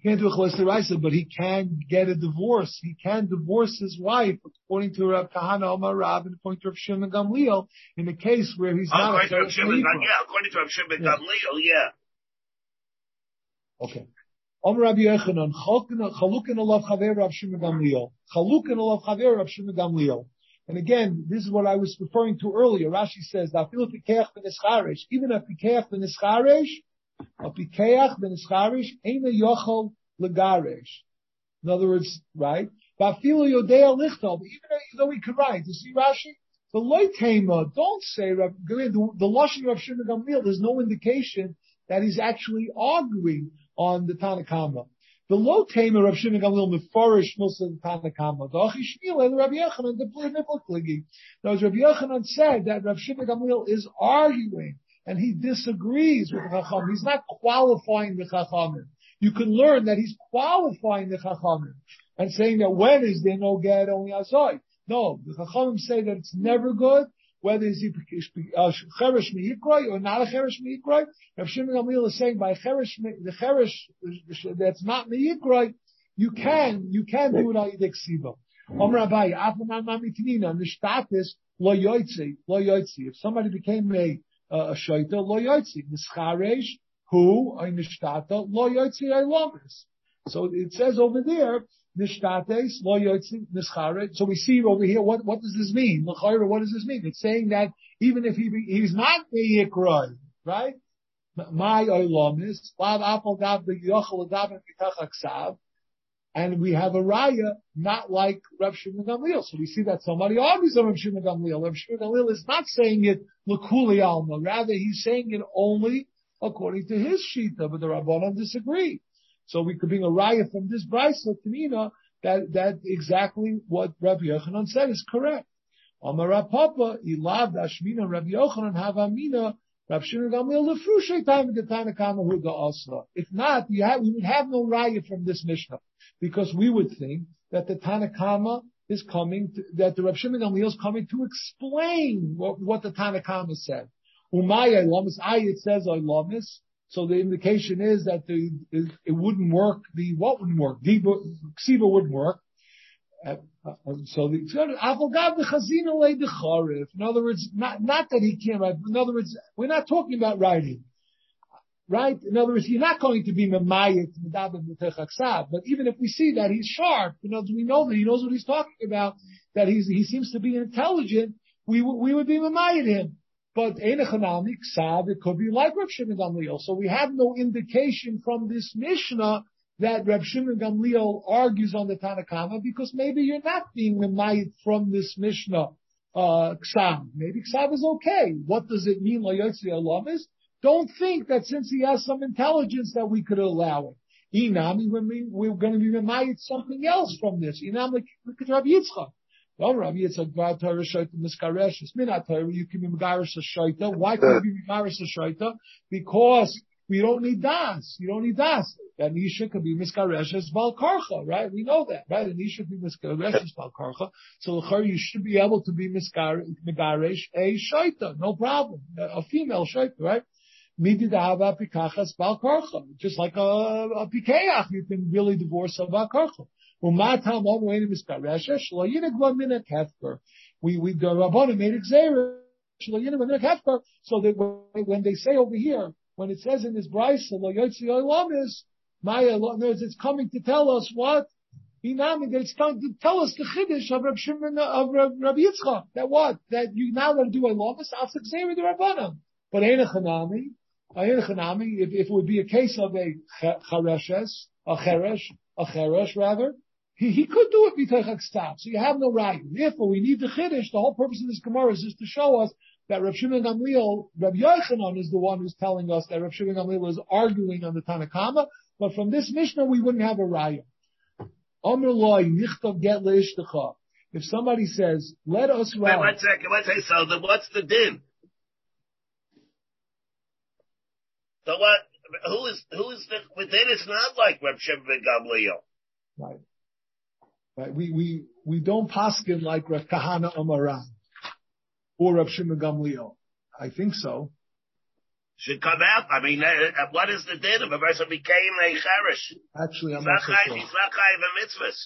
He can't do a cholesterol, but he can get a divorce. He can divorce his wife, according to Rav Kahana Omar Rav and according to Rav Shimon Gamliel, in a case where he's not According a to Rav Shimon, yeah, according to Rav Shimon Yeah. Gamliel, yeah. Okay. Om Rabbi Yochanan, Chalukin alav chaver Rav Shimon Gamliel. Chalukin alav chaver Rav Shimon Gamliel. And again, this is what I was referring to earlier. Rashi says, "Afilu pikeach benischaresh." Even a pikeach benischaresh, a pikeach benischaresh, ain't a yochel legaresh. In other words, right? Vafilu yodea lichtov. Even though he could write, you see Rashi. The loitema, don't say the, the lashon of Shimon Gamliel. There's no indication that he's actually arguing on the Tanakama. The low tamer of Shimon Gamliel mefarish most of the Tanakama. The Achi Shmuel and Rabbi Yochanan the biblically. Now, as Rabbi Yochanan said that Rabbi Shimon Gamliel is arguing and he disagrees with the Chacham. He's not qualifying the Chachamim. You can learn that he's qualifying the Chachamim and saying that when is there no get only aside. No, the Chachamim say that it's never good whether he uh, cheresh meikroi or not a cheresh meikroi. Rav Shimon Gamliel is saying by cheresh the cheresh that's not meikroi, you can you can do it al yidei ksiva. Omer Abaye, afaman mamitinina nishtatis lo yoitzi lo yoitzi. If somebody became a Uh, a shaita lo yoitzi nischaresh who a nishtata lo yoitzi ailamis. So it says over there nishtates lo yotzi nischare. So we see over here what what does this mean? L'chayra, what does this mean? It's saying that even if he he's not meyikroi, right? My oilomis lav apol and we have a raya not like Rav Shimon Gamliel. So we see that somebody argues on Rav Shimon Gamliel. Rav Shimon Gamliel is not saying it l'kuli alma. Rather, he's saying it only according to his shita, but the Rabbanon disagree. So we could bring a raya from this brisa Tanina that that exactly what Rabbi Yochanan said is correct. Amar Rav Papa ilav dashmina Rabbi Yochanan have amina Rav Shimon Gamliel lefrushay time the Tanakama hu. If not, have we would have no raya from this Mishnah because we would think that the Tanakama is coming to, that the Rav Shimon Gamliel is coming to explain what, what the Tanakama said. Umay Ilamis, I it says Ilamis. So the indication is that the, it, wouldn't work. The what wouldn't work? Ksiva wouldn't work. Uh, uh, so the. In other words, not not that he can't write. In other words, we're not talking about writing, right? In other words, you're not going to be memayit. But even if we see that he's sharp, you know, we know that he knows what he's talking about. That he's he seems to be intelligent. We we would be memayit him. But Einachanami, Ksav, it could be like Reb Shimon Gamliel. So we have no indication from this Mishnah that Reb Shimon Gamliel argues on the Tanakama because maybe you're not being reminded from this Mishnah, uh, Ksav. Maybe Ksav is okay. What does it mean, Layotzi Alamis? Don't think that since he has some intelligence that we could allow it. Inami, when we, we're going to be reminded something else from this. Inam, like, look at Rabbi Yitzchak. Well, Rabbi Yitzchak, Bar Torah Shaita Miskaresh, it's Minat Torah, you can be Megarish Shaita. Why can't you be Megarish Shaita? Because we don't need Das. You don't need Das. That Isha could be Miskaresh as Karcha, right? We know that, right? An Isha could be Miskaresh as Karcha. So you should be able to be Megarish a Shaita. No problem. A female Shaita, right? Just like uh, a, a pikeach, you can really divorce a bakarcha. We we the rabbanim made exer so that when they say over here, when it says in this is Maya, it's coming to tell us what Inami, that it's coming to tell us the chiddush of Rab Shimon of Rabbi Yitzchak. That what? That you now going to do a lomas after the rabbanim. But ain't a chanami. If, if it would be a case of a chareshes, a cheresh, a cheresh rather, he, he could do it b'teichak stop. So you have no right. Therefore, we need the chiddush. The whole purpose of this gemara is just to show us that Rav Shimon Gamliel, Rav Yochanan is the one who's telling us that Rav Shimon Gamliel is arguing on the Tanakama. But from this Mishnah, we wouldn't have a raya. If somebody says, let us write. Wait one second, one second. So then what's the din? So what? Who is who is the within? It's not like Reb Shimon Gamliel. Right. Right. We we we don't paskin like Reb Kahana Amaran or Reb Shimon Gamliel. I think so. Should come out. I mean, uh, uh what is the din if a person became a cherish? Actually, I'm he's not so sure. He's not chayiv a mitzvahs.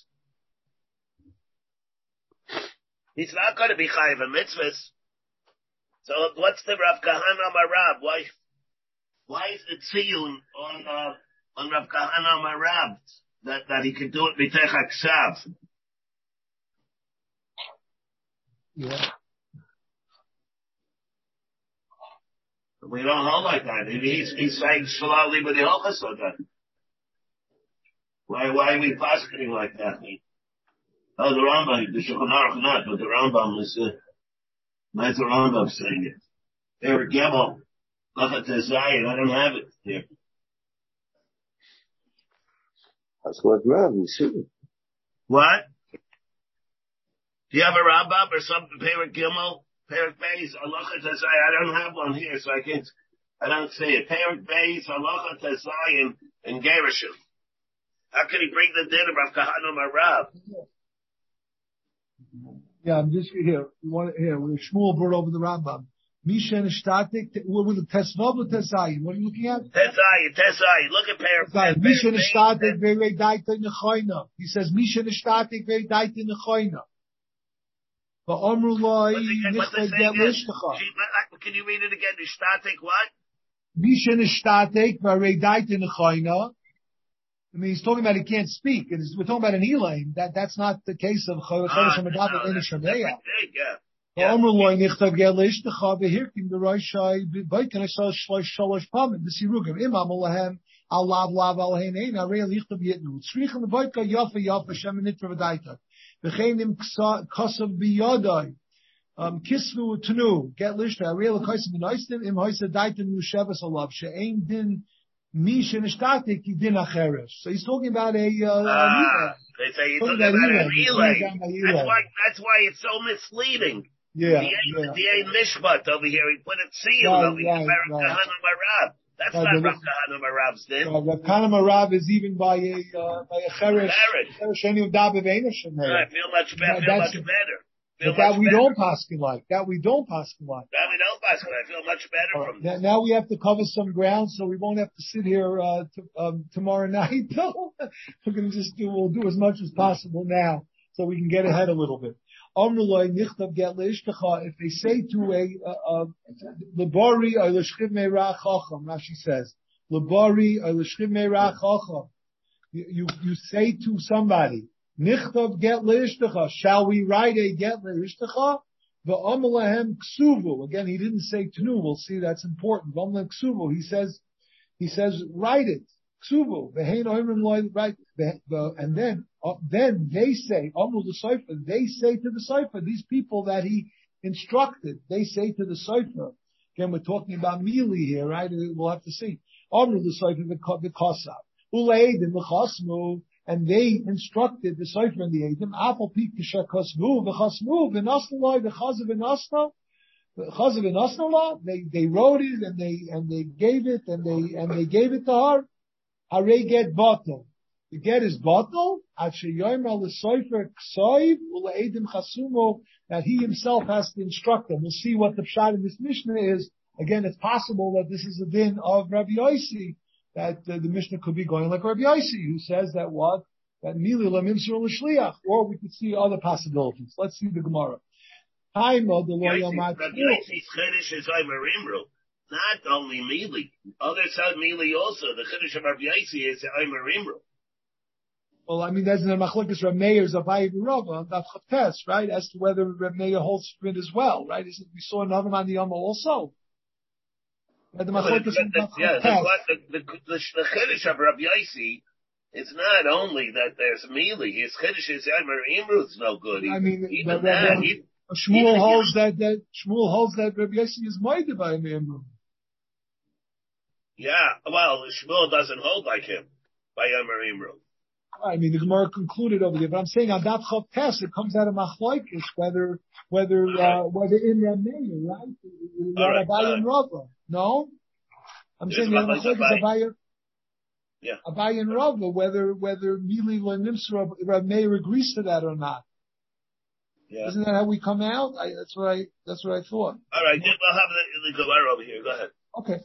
He's not going to be chayiv a mitzvahs. So what's the Rav Kahana Marab? Why? Why is it tziyun on uh, on Rav Kahana Marab that that he can do it mitech aksav? Yeah. We don't hold like that. He's he's saying shalali with the halachas or that. Why why are we positing like that? Oh, the Rambam, the Shulchan Aruch not, but the Rambam is uh, not the Rambam saying it. They were Gimel. I don't have it here. That's what Rav is saying. What? Do you have a Rambam or something, Perik Gimel? Perik Beis, Allah I don't have one here, so I can't, I don't say it. Perik Beis, Allah Tezayin, and Gerishim. How can he bring the din of Rav Kahana Marab? Yeah, I'm just here. One, here, Shmuel brought over the Rambam. Misha Static, with the Tesvav or Tesayin? What are you looking at? Tesayin, Tesayin. Look at pair. Misha Static, very daita nechoina. He says Misha Static, very daita nechoina. But Omru Loi, Can you read it again? Static what? Misha Static, very daita nechoina. I mean, he's talking about he can't speak. We're talking about an Elaine. That, that's not the case of Chodesh HaMadav in Shemeya. Yeah. Omer loy nichtav gel ishtecha behirkim the roishai b'baykan esal shlosh shalosh pamim b'sirugim imam olahem al lav lav al henein arei lichtav yitnu tzrichem b'bayka yafa yafa shem nitra v'daita v'chein im kasav b'yadai kisvu get lishta arei l'kaisim b'noistim im hoisa daita nushevas alav din Nishtatik din. So he's talking about a, uh, ah, they say he's talking about, about an Elay. That's why, that's why it's so misleading. Yeah. The ain't mishpat over here. He put it seal right, over here. Right, right. That's uh, not Rav Kahana Marab's. Uh, Rav Kahana Marab is even by a, uh, by a cheresh. Cheresh any of Dabav Einashim. I feel much better. feel much better. Feel but that we better. don't paskin like. That we don't paskin like. That we don't paskin I feel much better right. from now, now we have to cover some ground, so we won't have to sit here uh, to, um, tomorrow night. Though we're going to just do. We'll do as much as possible now, so we can get ahead a little bit. If they say to a, Labari Rashi says, Labari you, you say to somebody, Nichtav get leishtacha. Shall we write a get leishtacha? V'amalahem ksuvu. Again, he didn't say tnu. We'll see that's important. V'amalahem ksuvu. He says, he says, write it. Ksuvu. V'hein oimrim loy, right? And then uh, then they say, Amul the Sefer, they say to the Sefer, these people that he instructed, they say to the Sefer, again, we're talking about Mili here, right? We'll have to see. Amul the Sefer, the Kosav. Uleidim v'chasmu, and they instructed the Sefer and the Eidim, Apple Pik Kishakasmu, v'chasmu, v'nasnaloi, v'chazav v'nasna, v'chazav v'nasnala, they, they wrote it and they, and they gave it and they, and they gave it to her. Hare get bottle. The get is bottle, at sheyoymer l'soifer ksoiv, uleidim chasumo, that he himself has to instruct them. We'll see what the pshat in this Mishnah is. Again, it's possible that this is a din of Rabbi Yossi, that uh, the Mishnah could be going like Rabbi Yossi, who says that what? That mili lamimsur l'shliach. Or we could see other possibilities. Let's see the Gemara. Taima the lo yamat. Rabbi Yossi's chiddush is Not only mili. Others said mili also. The chiddush of Rabbi Yossi is Omer Imru. Well, I mean, there's an machlokes Rameir's Abaye Rava that Chates, right? As to whether Rameir holds it as well, right? Is we saw another man the Yama also. The machlokes yeah, the, the, the, the, the chiddush of Rabbi Yossi it's not only that there's Mili, his Chiddush is Emer Imru's no good. I mean, even that, that, he, Shmuel holds that, that, Shmuel holds that Rabbi Yossi is mighty by Imru. Yeah, well, Shmuel doesn't hold like him by Emer Imru. I mean, the Gemara concluded over there, but I'm saying on that Chav test, it comes out of Machlaikis, whether, whether, uh, whether in Rameir, right? Right, Abaye and Rava. No? I'm There's saying the Machlaikis. Abaye, Yeah. Abaye and Rava, whether, whether Mili Lenimsra, Rameir agrees to that or not. Yeah. Isn't that how we come out? I, that's what I, that's what I thought. All right, we'll have the, the Gemara over here. Go ahead. Okay.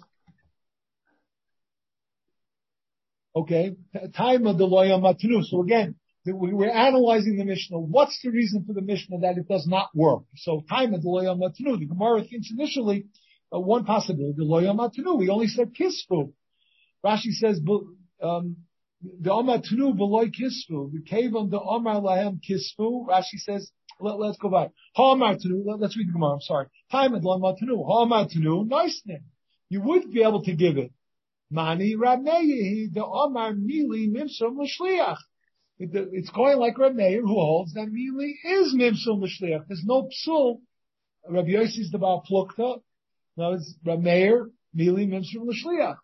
Okay. Time of the loya matnu. So again, we- we're analyzing the Mishnah. What's the reason for the Mishnah that it does not work? So time of the loya matnu. The Gemara thinks initially uh, one possibility, the loya matnu. We only said kisfu. Rashi says, um, the amatnu beloy kisfu. The kavam the amar lahem kisfu. Rashi says, let, us go back. Ha'amatnu. Let, let's read the Gemara. I'm sorry. Time of the loya matnu. Ha'amatnu. Nice name. You would be able to give it. Mani Rameyehi, the Omar Mili Mimsum L'Shliach. It's going like Rab Meir, who holds that Mili is Mimsum L'Shliach. There's no psul. Rabbi Yossi is the Baal Plukta. No, it's Rab Meir, Mili Mimsum L'Shliach.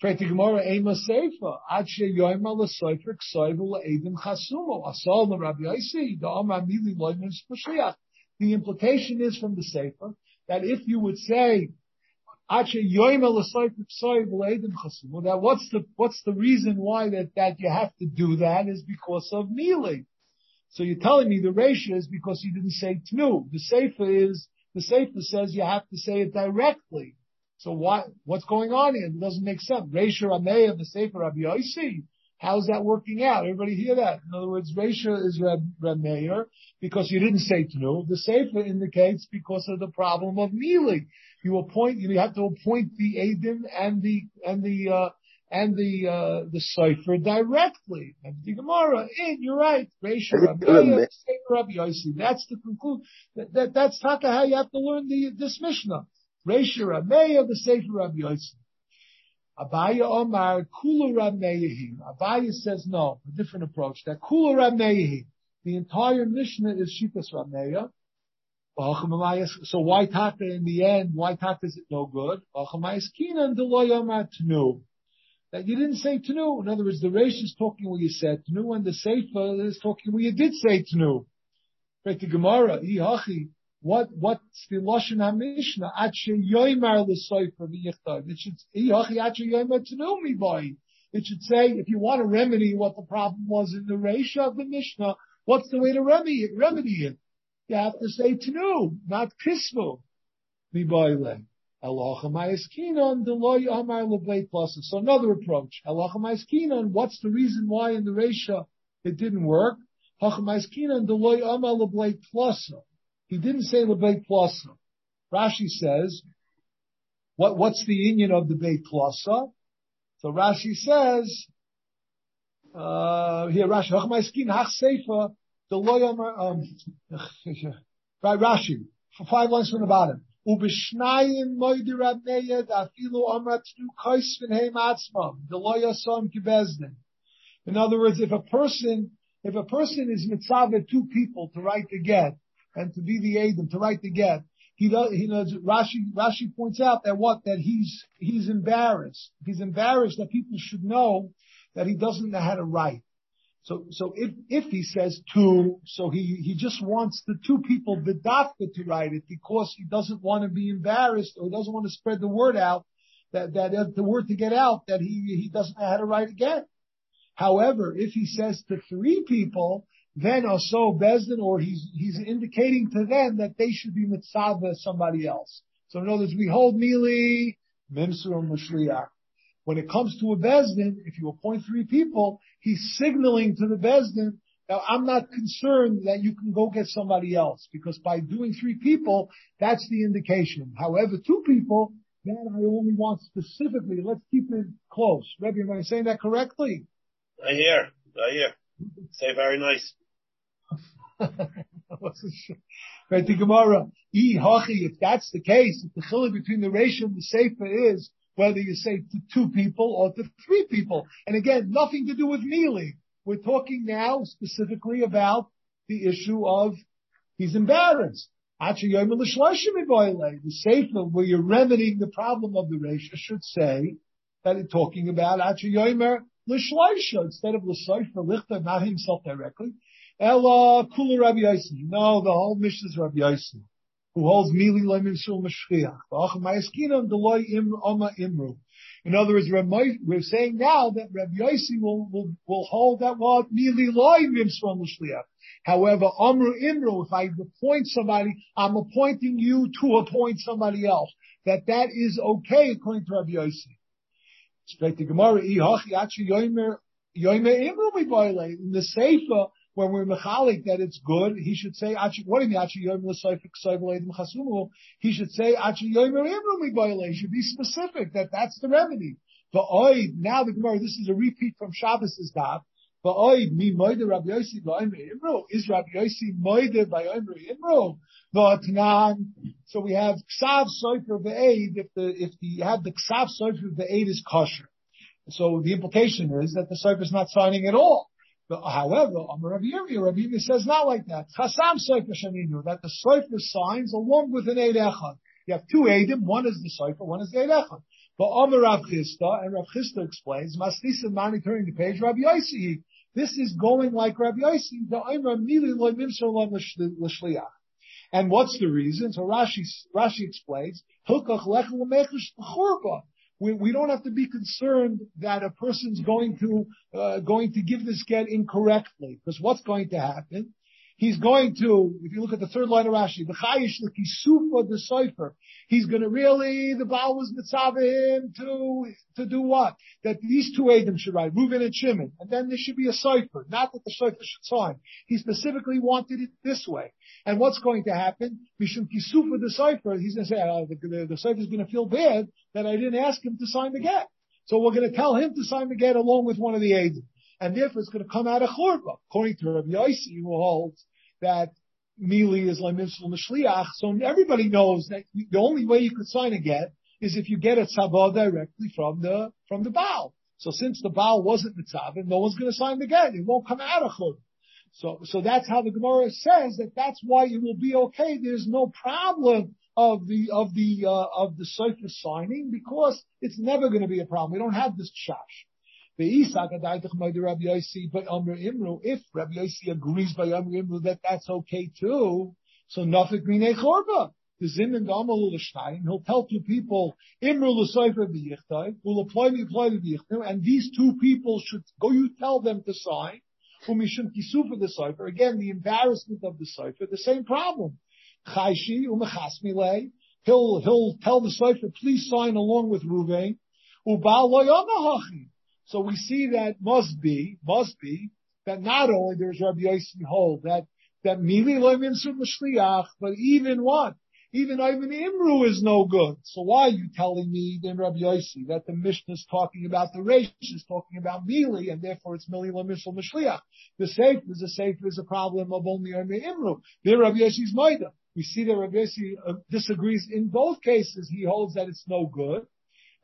Pray to Gemara, Ema Seifa, Ad She Yoima L'Soifer Ksoiv L'Edim Chasumo. The Rabbi Yossi, the Omar Mili L'Shliach. The implication is from the Sefer that if you would say, that what's the what's the reason why that that you have to do that is because of kneeling. So you're telling me the ratio is because you didn't say tnu. The sefer is the sefer says you have to say it directly. So what what's going on here? It doesn't make sense. Ratio of the sefer Rabbi Yossi. How's that working out? Everybody hear that? In other words, ratio is Rab, Rab Meir because you didn't say tnu. The sefer indicates because of the problem of kneeling you appoint, you have to appoint the Adim and the, and the, uh, and the, uh, the Sefer directly. And the Gemara, in, you're right. Reisha Rabbi Yosi, Sefer Rabbi Yossi. That's the conclusion. That, that, that's taka how you have to learn the, this Mishnah. Reisha Rabbi the Sefer Rabbi Yossi. Abaye Omar, Kulu Rabbi Abaye says no, a different approach. That Kulu Rabbi The entire Mishnah is Shitas Rabbi so why taka in the end? Why taka is it no good? That you didn't say tenu. In other words, the Reish is talking where you said tenu, and the Sefer is talking where you did say tenu. Right, the Gemara, ihachi. What what's the lashon hamishna? Ache yoymar l'soifer v'yichtav. It should ihachi ache yoymar tenu mi boy. It should say if you want to remedy what the problem was in the Reish of the Mishnah, what's the way to remedy it? Remedy it you have to say tenu, not kismu. Plusa. So another approach. What's the reason why in the Resha it didn't work? He didn't say leblei plusa. Rashi says, what, what's the union of the beit plusa? So Rashi says, uh, here Rashi, Hachamayskinon hach seifa, the loyam um, by Rashi for five lines from the bottom. Ubishnayim moidi rabneyed afilu amrat nu kaisvin heim atzmam the loyasam kibezdin. In other words, if a person if a person is mitzvah two people to write the get and to be the adim to write the get, he does. He knows. Rashi Rashi points out that what that he's he's embarrassed. He's embarrassed that people should know that he doesn't know how to write. So, so if, if he says two, so he, he just wants the two people bedafka to write it because he doesn't want to be embarrassed or doesn't want to spread the word out that, that the word to get out that he, he doesn't know how to write again. However, if he says to three people, then also Bezdin, or he's, he's indicating to them that they should be mitzvah somebody else. So in other words, we hold Mili, Mimsur, Mashliach. When it comes to a Bezdin, if you appoint three people, he's signaling to the Bezdin, now I'm not concerned that you can go get somebody else, because by doing three people, that's the indication. However, two people, then I only want specifically, let's keep it close. Rebbe, am I saying that correctly? I hear, I hear. Say very nice. right, the Gemara, if that's the case, if the chiluk between the ratio and the sefer is whether you say to two people or to three people, and again, nothing to do with kneeling. We're talking now specifically about the issue of he's embarrassed. The sefer where you're remedying the problem of the ratio should say that it's talking about Yomer L'shleisha instead of L'seifer Lichter, not himself directly. Ella Kula Rabbi Yossi. No, the whole mission is Rabbi Yossi, who holds Mili Lemim Shul Mashchiach. Deloy Im Oma Imru. In other words, we're saying now that Rabbi Yossi will, will, will hold that what Mili Loy Mimsron Mashchiach. However, Amru Imru, if I appoint somebody, I'm appointing you to appoint somebody else. That that is okay according to Rabbi Yossi. In the Sefer, when we're mechalik that it's good, he should say, what do you mean, he should say, he should be specific that that's the remedy. But oid, now the Gemara, this is a repeat from Shabbos' daf. But oid, mi moide Rabbi Yossi imro. Is Rabbi Yossi moide by imro? So we have ksav soifer ve'ed if the, if the, you have the ksav soifer ve'ed is kosher. So the implication is that the soifer is not signing at all. However, Rabbi Yirmiyah, Rabbi Yirmiyah says not like that. Chasam soifer shaninu, that the soifer signs along with an eid echad. You have two eidim, one is the soifer, one is the eid echad. But Amar Rav Chisda, and Rav Chisda explains, Masnisa Mani turning the page, Rabbi Yossi, this is going like Rabbi Yossi, the Omer Mili Lo Mimsar Lo L'Shliach. And what's the reason? So Rashi, Rashi explains, we, we don't have to be concerned that a person's going to, uh, going to give this get incorrectly. Because what's going to happen? He's going to, if you look at the third line of Rashi, the chayish l'kisufa the cipher. He's going to really, the Baal was mitzvah to, to do what? That these two Adam should write, Reuven and Shimon. And then there should be a cipher. Not that the cipher should sign. He specifically wanted it this way. And what's going to happen? Mishum kisufa the cipher. He's going to say, oh, the, the, the going to feel bad that I didn't ask him to sign the get. So we're going to tell him to sign the get along with one of the Adam and therefore it's going to come out of churba. According to Rabbi Yossi, who holds that Mili is Lemimsul Mishliach, so everybody knows that the only way you could sign a get is if you get a tzabah directly from the from the Baal. So since the Baal wasn't the mitzvah, no one's going to sign the get. It won't come out of churba. So, so that's how the Gemara says that that's why it will be okay. There's no problem of the, of the, uh, of the Sefer signing because it's never going to be a problem. We don't have this chash. If Rabbi Yossi agrees by Amr Imru that that's okay too, so nothing green chorba. The Zim and Gamal he'll tell two people, Imru l'soifer b'yichtai, will apply the apply the b'yichtai, and these two people should go, you tell them to sign, umishim for the cipher. Again, the embarrassment of the cipher, the same problem. Chayshi umechasmile, he'll, he'll tell the cipher, please sign along with Ruvain, ubal loyamahachi. So we see that must be, must be, that not only there's Rabbi Yossi hold that, that Mili lo Mashliach, but even what? Even Ivan Imru is no good. So why are you telling me then Rabbi Yossi that the Mishnah is talking about the Reish is talking about Mili and therefore it's Mili lo Mashliach? The safe is a safe is a problem of only Ivan Imru. There Rabbi Yossi's Maida. We see that Rabbi Yossi uh, disagrees in both cases. He holds that it's no good.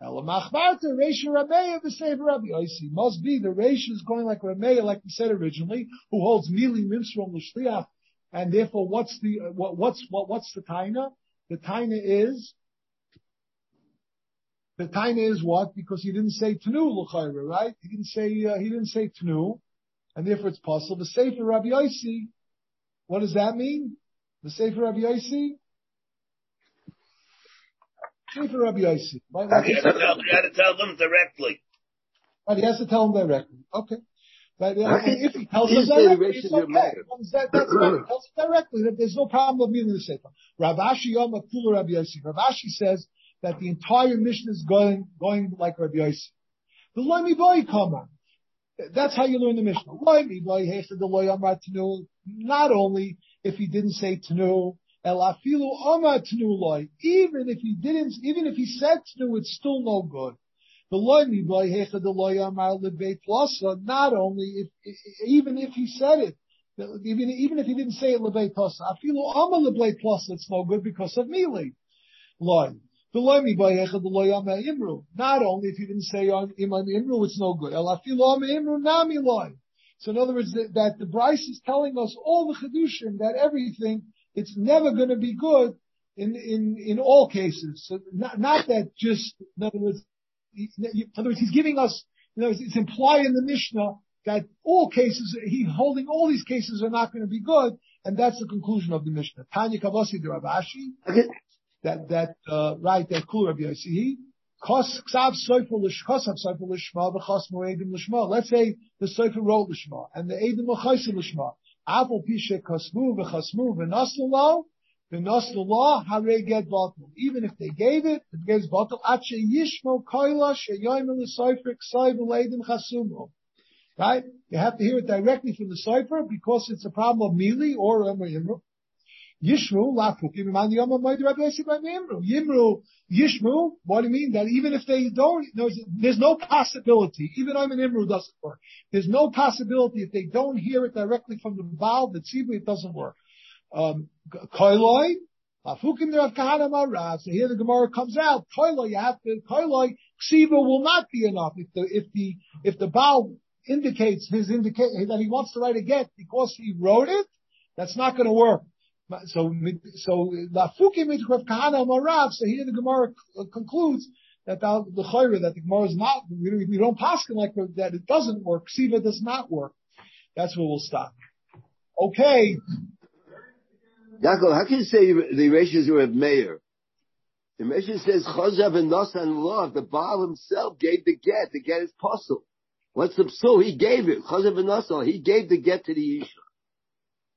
Elamachbarta, Reisha Rameya, the same Rabbi Yossi. Must be the Reisha is going like Rameya, like we said originally, who holds Mili Mimsrom L'Shliach. And therefore, what's the, what, what's, what, what's the Taina? The Taina is, The Taina is what? Because he didn't say Tanu L'chayra, right? He didn't say, uh, he didn't say Tanu, and therefore it's possible. The Sefer Rabbi Yossi, what does that mean? The Sefer Rabbi Yossi? Sefer Rabbi Yossi. You you gotta tell them directly. Right, he has to tell them directly. Okay. But uh, if he tells them directly, it's okay. That, that's right. He tells them directly. that There's no problem of meaning the Sefer. Rav Ashi Yom Kula Rabbi Yossi. Rav Ashi says that the entire mission is going, going like Rabbi Yossi. The Loimi Boy Kama. That's how you learn the Mishnah. Loimi Boy Hechad the Loy Amar Tanu. Not only if he didn't say Tanu, Even if he didn't, even if he said Tanu, it's still no good. Not only if, even if he said it, even, even if he didn't say it Lebeit Plasa. Afilu Amar Lebeit Plasa, it's no good because of Mili. Not only if he didn't say on imru, it's no good. Ama nami. So in other words, that, that the Bryce is telling us all the chedushim that everything it's never going to be good in in in all cases. So not, not that just in other words, in other words, he's giving us. You know, it's, implied in the Mishnah that all cases he's holding all these cases are not going to be good, and that's the conclusion of the Mishnah. Tanya Kavasi de Ravashi that that uh, right that cool Rabbi Yossi. Kos ksav soifer lish kosav soifer lishma v'chos moedim lishma. Let's say the soifer wrote lishma and the edim v'chosem lishma. Even if they gave it, it gets v'leidim. Right? You have to hear it directly from the soifer because it's a problem of mili or. Yishmu, lafukim, iman yom amoid Rabbi by Yimru. Yimru, Yishmu, what do you mean? That even if they don't, there's, no possibility, even Omen Imru doesn't work. There's no possibility if they don't hear it directly from the Baal, the Tzibur, it doesn't work. Um, Koiloi, lafukim Rav Kahana Marav. So here the Gemara comes out, Koiloi, you have to, Koiloi, Ksiva will not be enough. If the, if the, if the Baal indicates his indicate, that he wants to write a get because he wrote it, that's not going to work. So, so lafukim mit Rav Kahana Marav. So here the Gemara concludes that the, chayra that the Gemara is not. We, don't pass like that. It doesn't work. Siva does not work. That's where we'll stop. Okay. Yaakov, how can you say the ratios were of mayor? The Mishnah says Chozav and Nosan Lov. The Baal himself gave the get. The get is possible. What's the psul? He gave it. Chozav and Nosan. He gave the get to the Isha.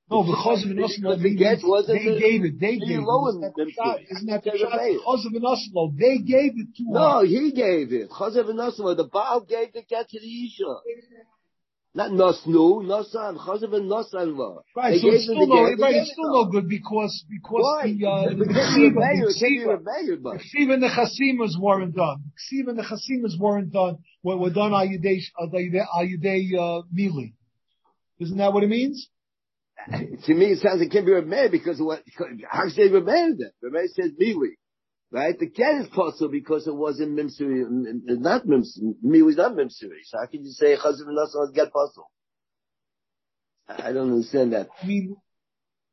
No, because of Because Noslo, the get they gave it. They gave it. Isn't that the them shot? to- Isn't that the to shot? the mayor. Because of Noslo, they gave it to No, us. he gave it. Chozav and Nosan. The Baal gave the get to the Isha. Not Nosnu, Nosan. Chozav and Nosan Lov. Right, They so it's still no, right, it's still no good because, because Why? the, uh, the It can't be Ksiva, the It can't be Ksiva, a mayor, but. The Ksiva and the Chasimas weren't done. The Ksiva and the Chasimas weren't done, were, were done Ayudei, Ayudei, uh, Mili. Isn't that what it means? To me, it sounds like it can't be Rameh because of what, how can you say Rameh then? Rameh says Miwi. Right? The get is possible because it wasn't Mimsuri, not Mimsuri, Miwi not Mimsuri. So how can you say Chazim and was get possible? I don't understand that. I mean,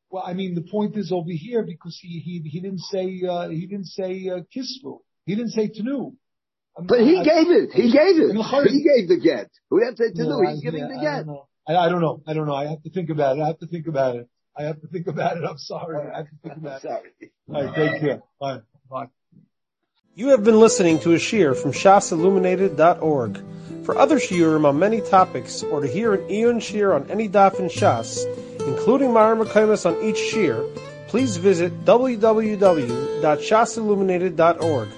well, I mean, the point is over here because he, he, he didn't say, uh, he didn't say, uh, Kisvu. He didn't say Tanu. I'm- But he I- gave it. He gave it. In the Chayim. He gave the get. Who did to No, do? I- He's giving yeah, the I get. Don't know. I, I don't know. I don't know. I have to think about it. I have to think about it. I have to think about it. I'm sorry. I have to think about it. Sorry. All right. Take care. Bye. Bye. You have been listening to a shear from shasilluminated.org. For other shiurim on many topics, or to hear an Eon shear on any daf in Shas, including Mara Makaimas on each shear, please visit www.shasilluminated.org.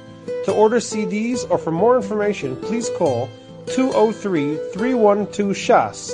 To order CDs or for more information, please call 203-312-SHAS.